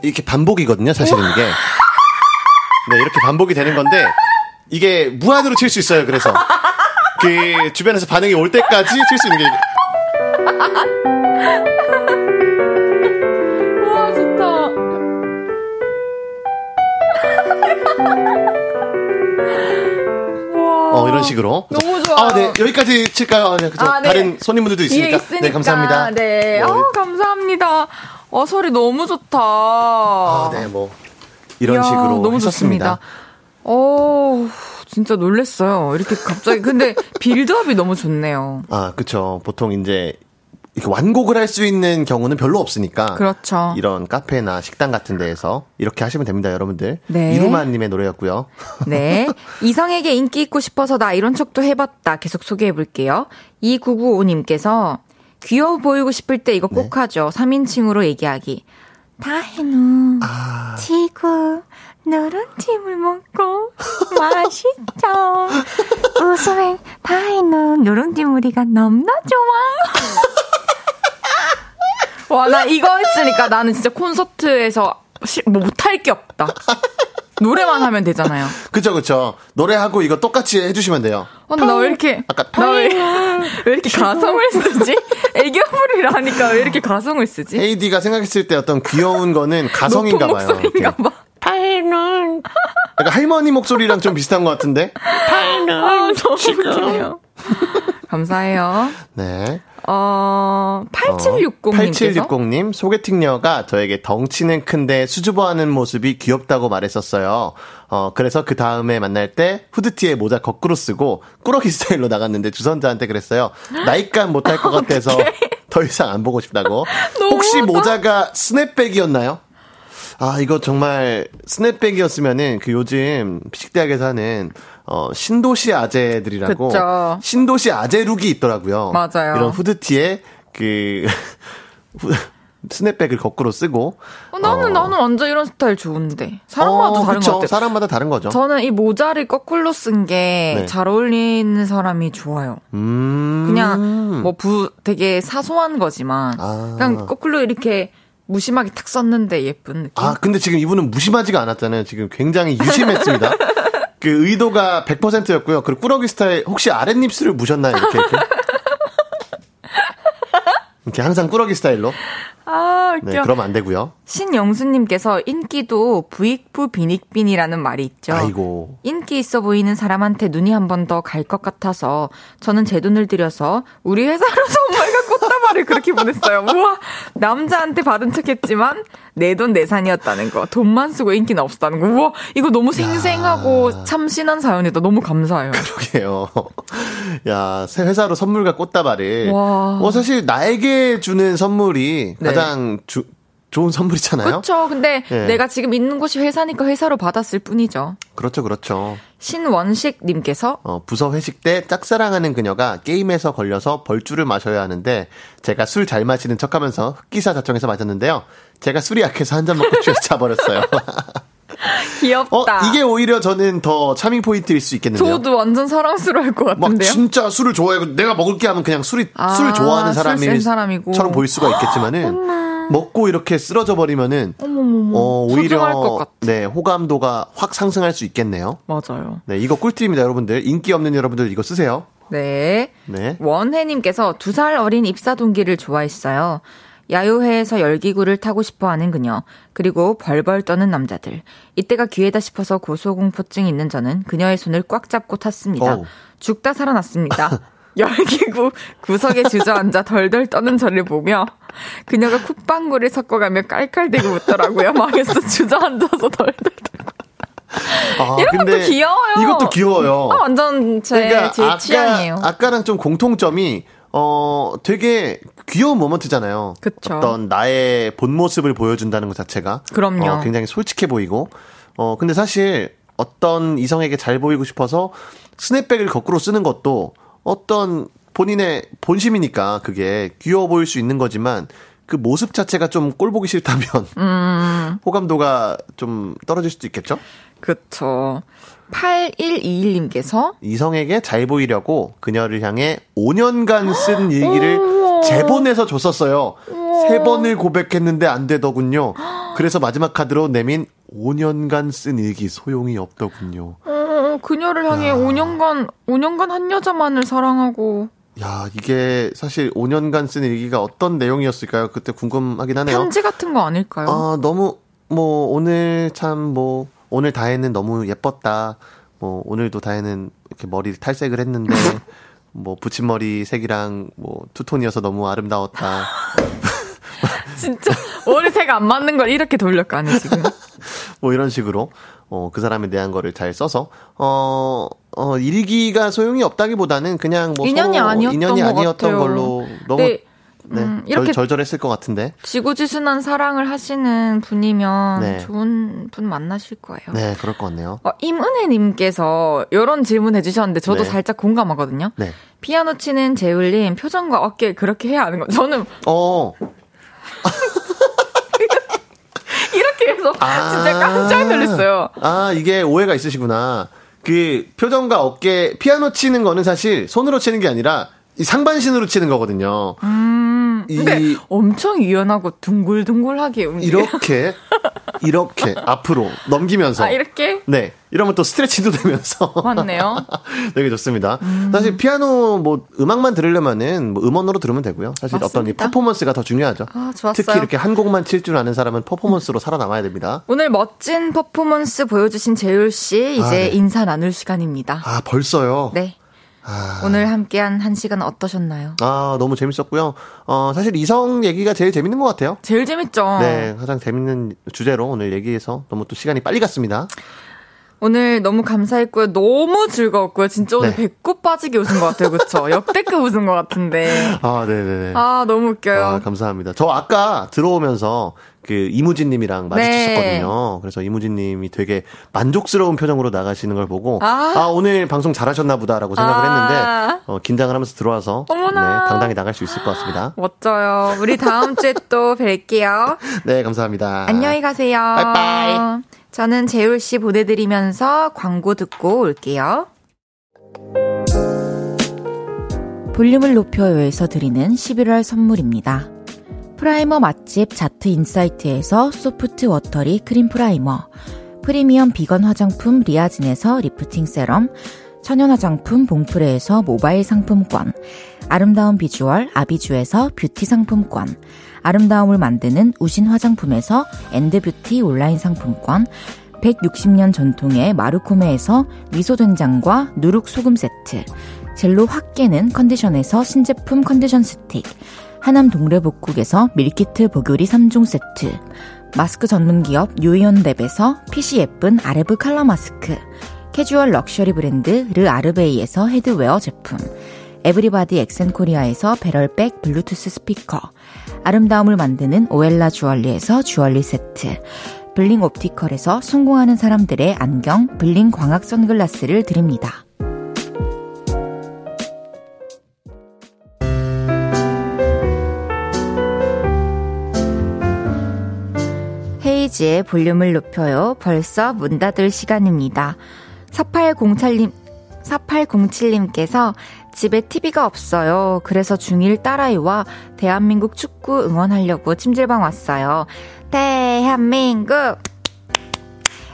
이렇게 반복이거든요, 사실은 이게. 네, 이렇게 반복이 되는 건데, 이게 무한으로 칠 수 있어요, 그래서. 그, 주변에서 반응이 올 때까지 칠 수 있는 게. 와, 좋다. 어, 이런 식으로. 너무 좋아. 아, 네. 여기까지 칠까요? 아, 네. 그죠. 아, 네. 다른 손님분들도 있으니까. 있으니까. 네, 감사합니다. 네. 네. 어, 감사합니다. 어, 소리 너무 좋다. 아, 네, 뭐. 이런 이야, 식으로. 너무 했었습니다. 좋습니다. 어, 진짜 놀랬어요. 이렇게 갑자기. 근데 빌드업이 너무 좋네요. 아, 그쵸. 보통 이제 이렇게 완곡을 할 수 있는 경우는 별로 없으니까. 그렇죠. 이런 카페나 식당 같은 데에서 이렇게 하시면 됩니다, 여러분들. 네. 이루마님의 노래였고요. 네. 이성에게 인기 있고 싶어서 나 이런 척도 해봤다. 계속 소개해 볼게요. 2995님께서 귀여워 보이고 싶을 때 이거 꼭 네. 하죠. 3인칭으로 얘기하기. 다해누 아. 지구 누룽지물 먹고 맛있죠. 웃음에 다해누 누룽지물이가 넘나 좋아. 와, 나 이거 했으니까 나는 진짜 콘서트에서 뭐 못할 게 없다. 노래만 하면 되잖아요. 그쵸, 그쵸. 노래하고 이거 똑같이 해주시면 돼요. 어, 나 왜 이렇게, 아까 나왜 왜 이렇게 가성을 쓰지? 애교 부리를 하니까 왜 이렇게 가성을 쓰지? AD가 생각했을 때 어떤 귀여운 거는 가성인가 봐요. 목소리인가 봐. 타이는. 약간 할머니 목소리랑 좀 비슷한 것 같은데? 타이는. 아, 너무 웃기네요. 감사해요. 네. 어, 8760님. 8760님, 소개팅녀가 저에게 덩치는 큰데 수줍어하는 모습이 귀엽다고 말했었어요. 어, 그래서 그 다음에 만날 때 후드티에 모자 거꾸로 쓰고 꾸러기 스타일로 나갔는데 주선자한테 그랬어요. 나이감 못할 것 같아서 더 이상 안 보고 싶다고. 혹시 모자가 스냅백이었나요? 아, 이거 정말 스냅백이었으면은 그 요즘 피식대학에서 하는 어, 신도시 아재들이라고 그쵸. 신도시 아재 룩이 있더라고요. 맞아요. 이런 후드티에 그 스냅백을 거꾸로 쓰고. 어, 나는 어. 나는 완전 이런 스타일 좋은데 사람마다 어, 다른 것 같아요. 사람마다 다른 거죠. 저는 이 모자를 거꾸로 쓴 게잘 네. 어울리는 사람이 좋아요. 음. 그냥 뭐 부 되게 사소한 거지만 아. 그냥 거꾸로 이렇게 무심하게 탁 썼는데 예쁜 느낌. 아 근데 지금 이분은 무심하지가 않았잖아요. 지금 굉장히 유심했습니다. 그 의도가 100%였고요. 그리고 꾸러기 스타일 혹시 아랫입술을 무셨나요? 이렇게 이렇게. 이렇게 항상 꾸러기 스타일로. 아, 웃겨. 네, 그러면 안 되고요. 신영수님께서 인기도 부익부 빈익빈이라는 말이 있죠. 아이고. 인기 있어 보이는 사람한테 눈이 한 번 더 갈 것 같아서 저는 제 돈을 들여서 우리 회사로 선물과 꽃다발을 그렇게 보냈어요. 우와, 남자한테 받은 척했지만 내 돈 내산이었다는 거. 돈만 쓰고 인기는 없었다는 거. 우와, 이거 너무 생생하고 야. 참신한 사연이다. 너무 감사해요. 그러게요. 야, 새 회사로 선물과 꽃다발을. 와. 어, 사실 나에게 주는 선물이 네. 가장 주, 좋은 선물이잖아요. 그렇죠. 근데 네. 내가 지금 있는 곳이 회사니까 회사로 받았을 뿐이죠. 그렇죠, 그렇죠. 신원식님께서 어, 부서 회식 때 짝사랑하는 그녀가 게임에서 걸려서 벌주를 마셔야 하는데 제가 술 잘 마시는 척하면서 흑기사 자청해서 마셨는데요. 제가 술이 약해서 한 잔 먹고 취해서 자버렸어요. 귀엽다. 어, 이게 오히려 저는 더 차밍 포인트일 수 있겠는데요. 저도 완전 사랑스러울 것 같은데요. 막 진짜 술을 좋아하고 내가 먹을게 하면 그냥 술이 아, 술 좋아하는 사람이 처럼 보일 수가 있겠지만은 먹고 이렇게 쓰러져 버리면은 어, 오히려 네 호감도가 확 상승할 수 있겠네요. 맞아요. 네 이거 꿀팁입니다, 여러분들. 인기 없는 여러분들 이거 쓰세요. 네. 네. 원혜님께서 두 살 어린 입사 동기를 좋아했어요. 야유회에서 열기구를 타고 싶어 하는 그녀, 그리고 벌벌 떠는 남자들. 이때가 기회다 싶어서 고소공포증 있는 저는 그녀의 손을 꽉 잡고 탔습니다. 오. 죽다 살아났습니다. 열기구 구석에 주저앉아 덜덜 떠는 저를 보며 그녀가 콧방구를 섞어가며 깔깔대고 웃더라고요. 망했어 주저앉아서 덜덜 떨고. 아, 이런 것도 귀여워요. 이것도 귀여워요. 아, 완전 제, 그러니까 제 아까, 취향이에요. 아까랑 좀 공통점이 어 되게 귀여운 모먼트잖아요. 그쵸. 어떤 나의 본 모습을 보여준다는 것 자체가 그럼요. 어, 굉장히 솔직해 보이고 어 근데 사실 어떤 이성에게 잘 보이고 싶어서 스냅백을 거꾸로 쓰는 것도 어떤 본인의 본심이니까 그게 귀여워 보일 수 있는 거지만 그 모습 자체가 좀 꼴 보기 싫다면 음. 호감도가 좀 떨어질 수도 있겠죠? 그렇죠. 8121님께서 이성에게 잘 보이려고 그녀를 향해 5년간 쓴 일기를 제본해서 줬었어요. 세 번을 고백했는데 안 되더군요. 그래서 마지막 카드로 내민 5년간 쓴 일기 소용이 없더군요. 그녀를 향해 야. 5년간 5년간 한 여자만을 사랑하고 야, 이게 사실 5년간 쓴 일기가 어떤 내용이었을까요? 그때 궁금하긴 하네요. 편지 같은 거 아닐까요? 아, 너무 뭐 오늘 참 뭐 오늘 다혜는 너무 예뻤다. 뭐 오늘도 다혜는 이렇게 머리 탈색을 했는데 뭐 붙임머리 색이랑 뭐 투톤이어서 너무 아름다웠다. 진짜 머리색 안 맞는 걸 이렇게 돌려가네 지금. 뭐 이런 식으로 어, 그 사람에 대한 거를 잘 써서, 어, 어, 일기가 소용이 없다기보다는 그냥 뭐 인연이 아니었던, 인연이 아니었던 걸로 너무 네. 네, 음, 이렇게 절, 절절했을 것 같은데. 지구지순한 사랑을 하시는 분이면 네. 좋은 분 만나실 거예요. 네, 그럴 것 같네요. 어, 임은혜님께서 이런 질문 해주셨는데 저도 네. 살짝 공감하거든요. 네. 피아노 치는 재울님 표정과 어깨 그렇게 해야 하는 거. 저는 어. 해서 아~ 진짜 깜짝 놀랐어요. 아, 이게 오해가 있으시구나. 그 표정과 어깨 피아노 치는 거는 사실 손으로 치는 게 아니라 이 상반신으로 치는 거거든요. 음, 근데 이, 엄청 유연하고 둥글둥글하게 움직여. 이렇게 이렇게 앞으로 넘기면서 아, 이렇게? 네. 이러면 또 스트레칭도 되면서 맞네요. 되게 좋습니다. 음. 사실 피아노 뭐 음악만 들으려면은 뭐 음원으로 들으면 되고요. 사실 맞습니다. 어떤 이 퍼포먼스가 더 중요하죠. 아, 좋았어요. 특히 이렇게 한 곡만 칠 줄 아는 사람은 퍼포먼스로 살아남아야 됩니다. 오늘 멋진 퍼포먼스 보여주신 재율 씨 이제 아, 네. 인사 나눌 시간입니다. 아 벌써요? 네. 아... 오늘 함께한 한 시간 어떠셨나요? 아 너무 재밌었고요. 어 사실 이성 얘기가 제일 재밌는 것 같아요. 제일 재밌죠. 네, 가장 재밌는 주제로 오늘 얘기해서 너무 또 시간이 빨리 갔습니다. 오늘 너무 감사했고요. 너무 즐거웠고요. 진짜 오늘 네. 배꼽 빠지게 웃은 것 같아요. 그쵸? 역대급 웃은 것 같은데. 아, 네네네. 아, 너무 웃겨요. 아, 감사합니다. 저 아까 들어오면서 그 이무진 님이랑 마주쳤었거든요. 네. 그래서 이무진 님이 되게 만족스러운 표정으로 나가시는 걸 보고 아, 아 오늘 방송 잘하셨나 보다라고 생각을 아. 했는데 어, 긴장을 하면서 들어와서 네, 당당히 나갈 수 있을 것 같습니다. 멋져요. 우리 다음 주에 또 뵐게요. 네, 감사합니다. 안녕히 가세요. 바이바이. 저는 재율 씨 보내드리면서 광고 듣고 올게요. 볼륨을 높여요에서 드리는 11월 선물입니다. primer 맛집 자트 인사이트에서 soft watery 크림 primer, 프리미엄 비건 화장품 리아진에서 lifting serum, 천연 화장품 봉프레에서 모바일 상품권, 아름다운 비주얼 아비주에서 뷰티 상품권, 아름다움을 만드는 우신 화장품에서 엔드뷰티 온라인 상품권, 160년 전통의 마르코메에서 미소된장과 누룩소금 세트, 젤로 확 깨는 컨디션에서 신제품 컨디션 스틱, 하남 동래복국에서 밀키트 복요리 3종 세트, 마스크 전문 기업 유이온랩에서 핏이 예쁜 아레브 칼라 마스크, 캐주얼 럭셔리 브랜드 르 아르베이에서 headwear 제품, 에브리바디 엑센코리아에서 배럴백 블루투스 스피커, 아름다움을 만드는 오엘라 주얼리에서 주얼리 세트, 블링 옵티컬에서 성공하는 사람들의 안경 블링 광학 선글라스를 드립니다. 헤이지의 볼륨을 높여요. 벌써 문 닫을 시간입니다. 4807님, 4807님께서 집에 TV가 없어요. 그래서 중1 딸아이와 대한민국 축구 응원하려고 찜질방 왔어요. 대한민국!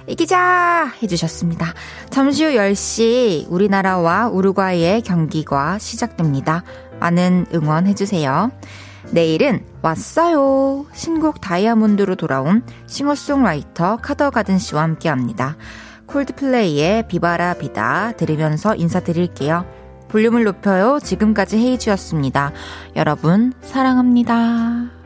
이기자! 해주셨습니다. 잠시 후 10시 우리나라와 우루과이의 경기가 시작됩니다. 많은 응원해주세요. 내일은 왔어요. 신곡 다이아몬드로 돌아온 싱어송라이터 카더가든 씨와 함께 합니다. 콜드플레이의 비바라 비다 들으면서 인사드릴게요. 볼륨을 높여요. 지금까지 헤이즈였습니다. 여러분, 사랑합니다.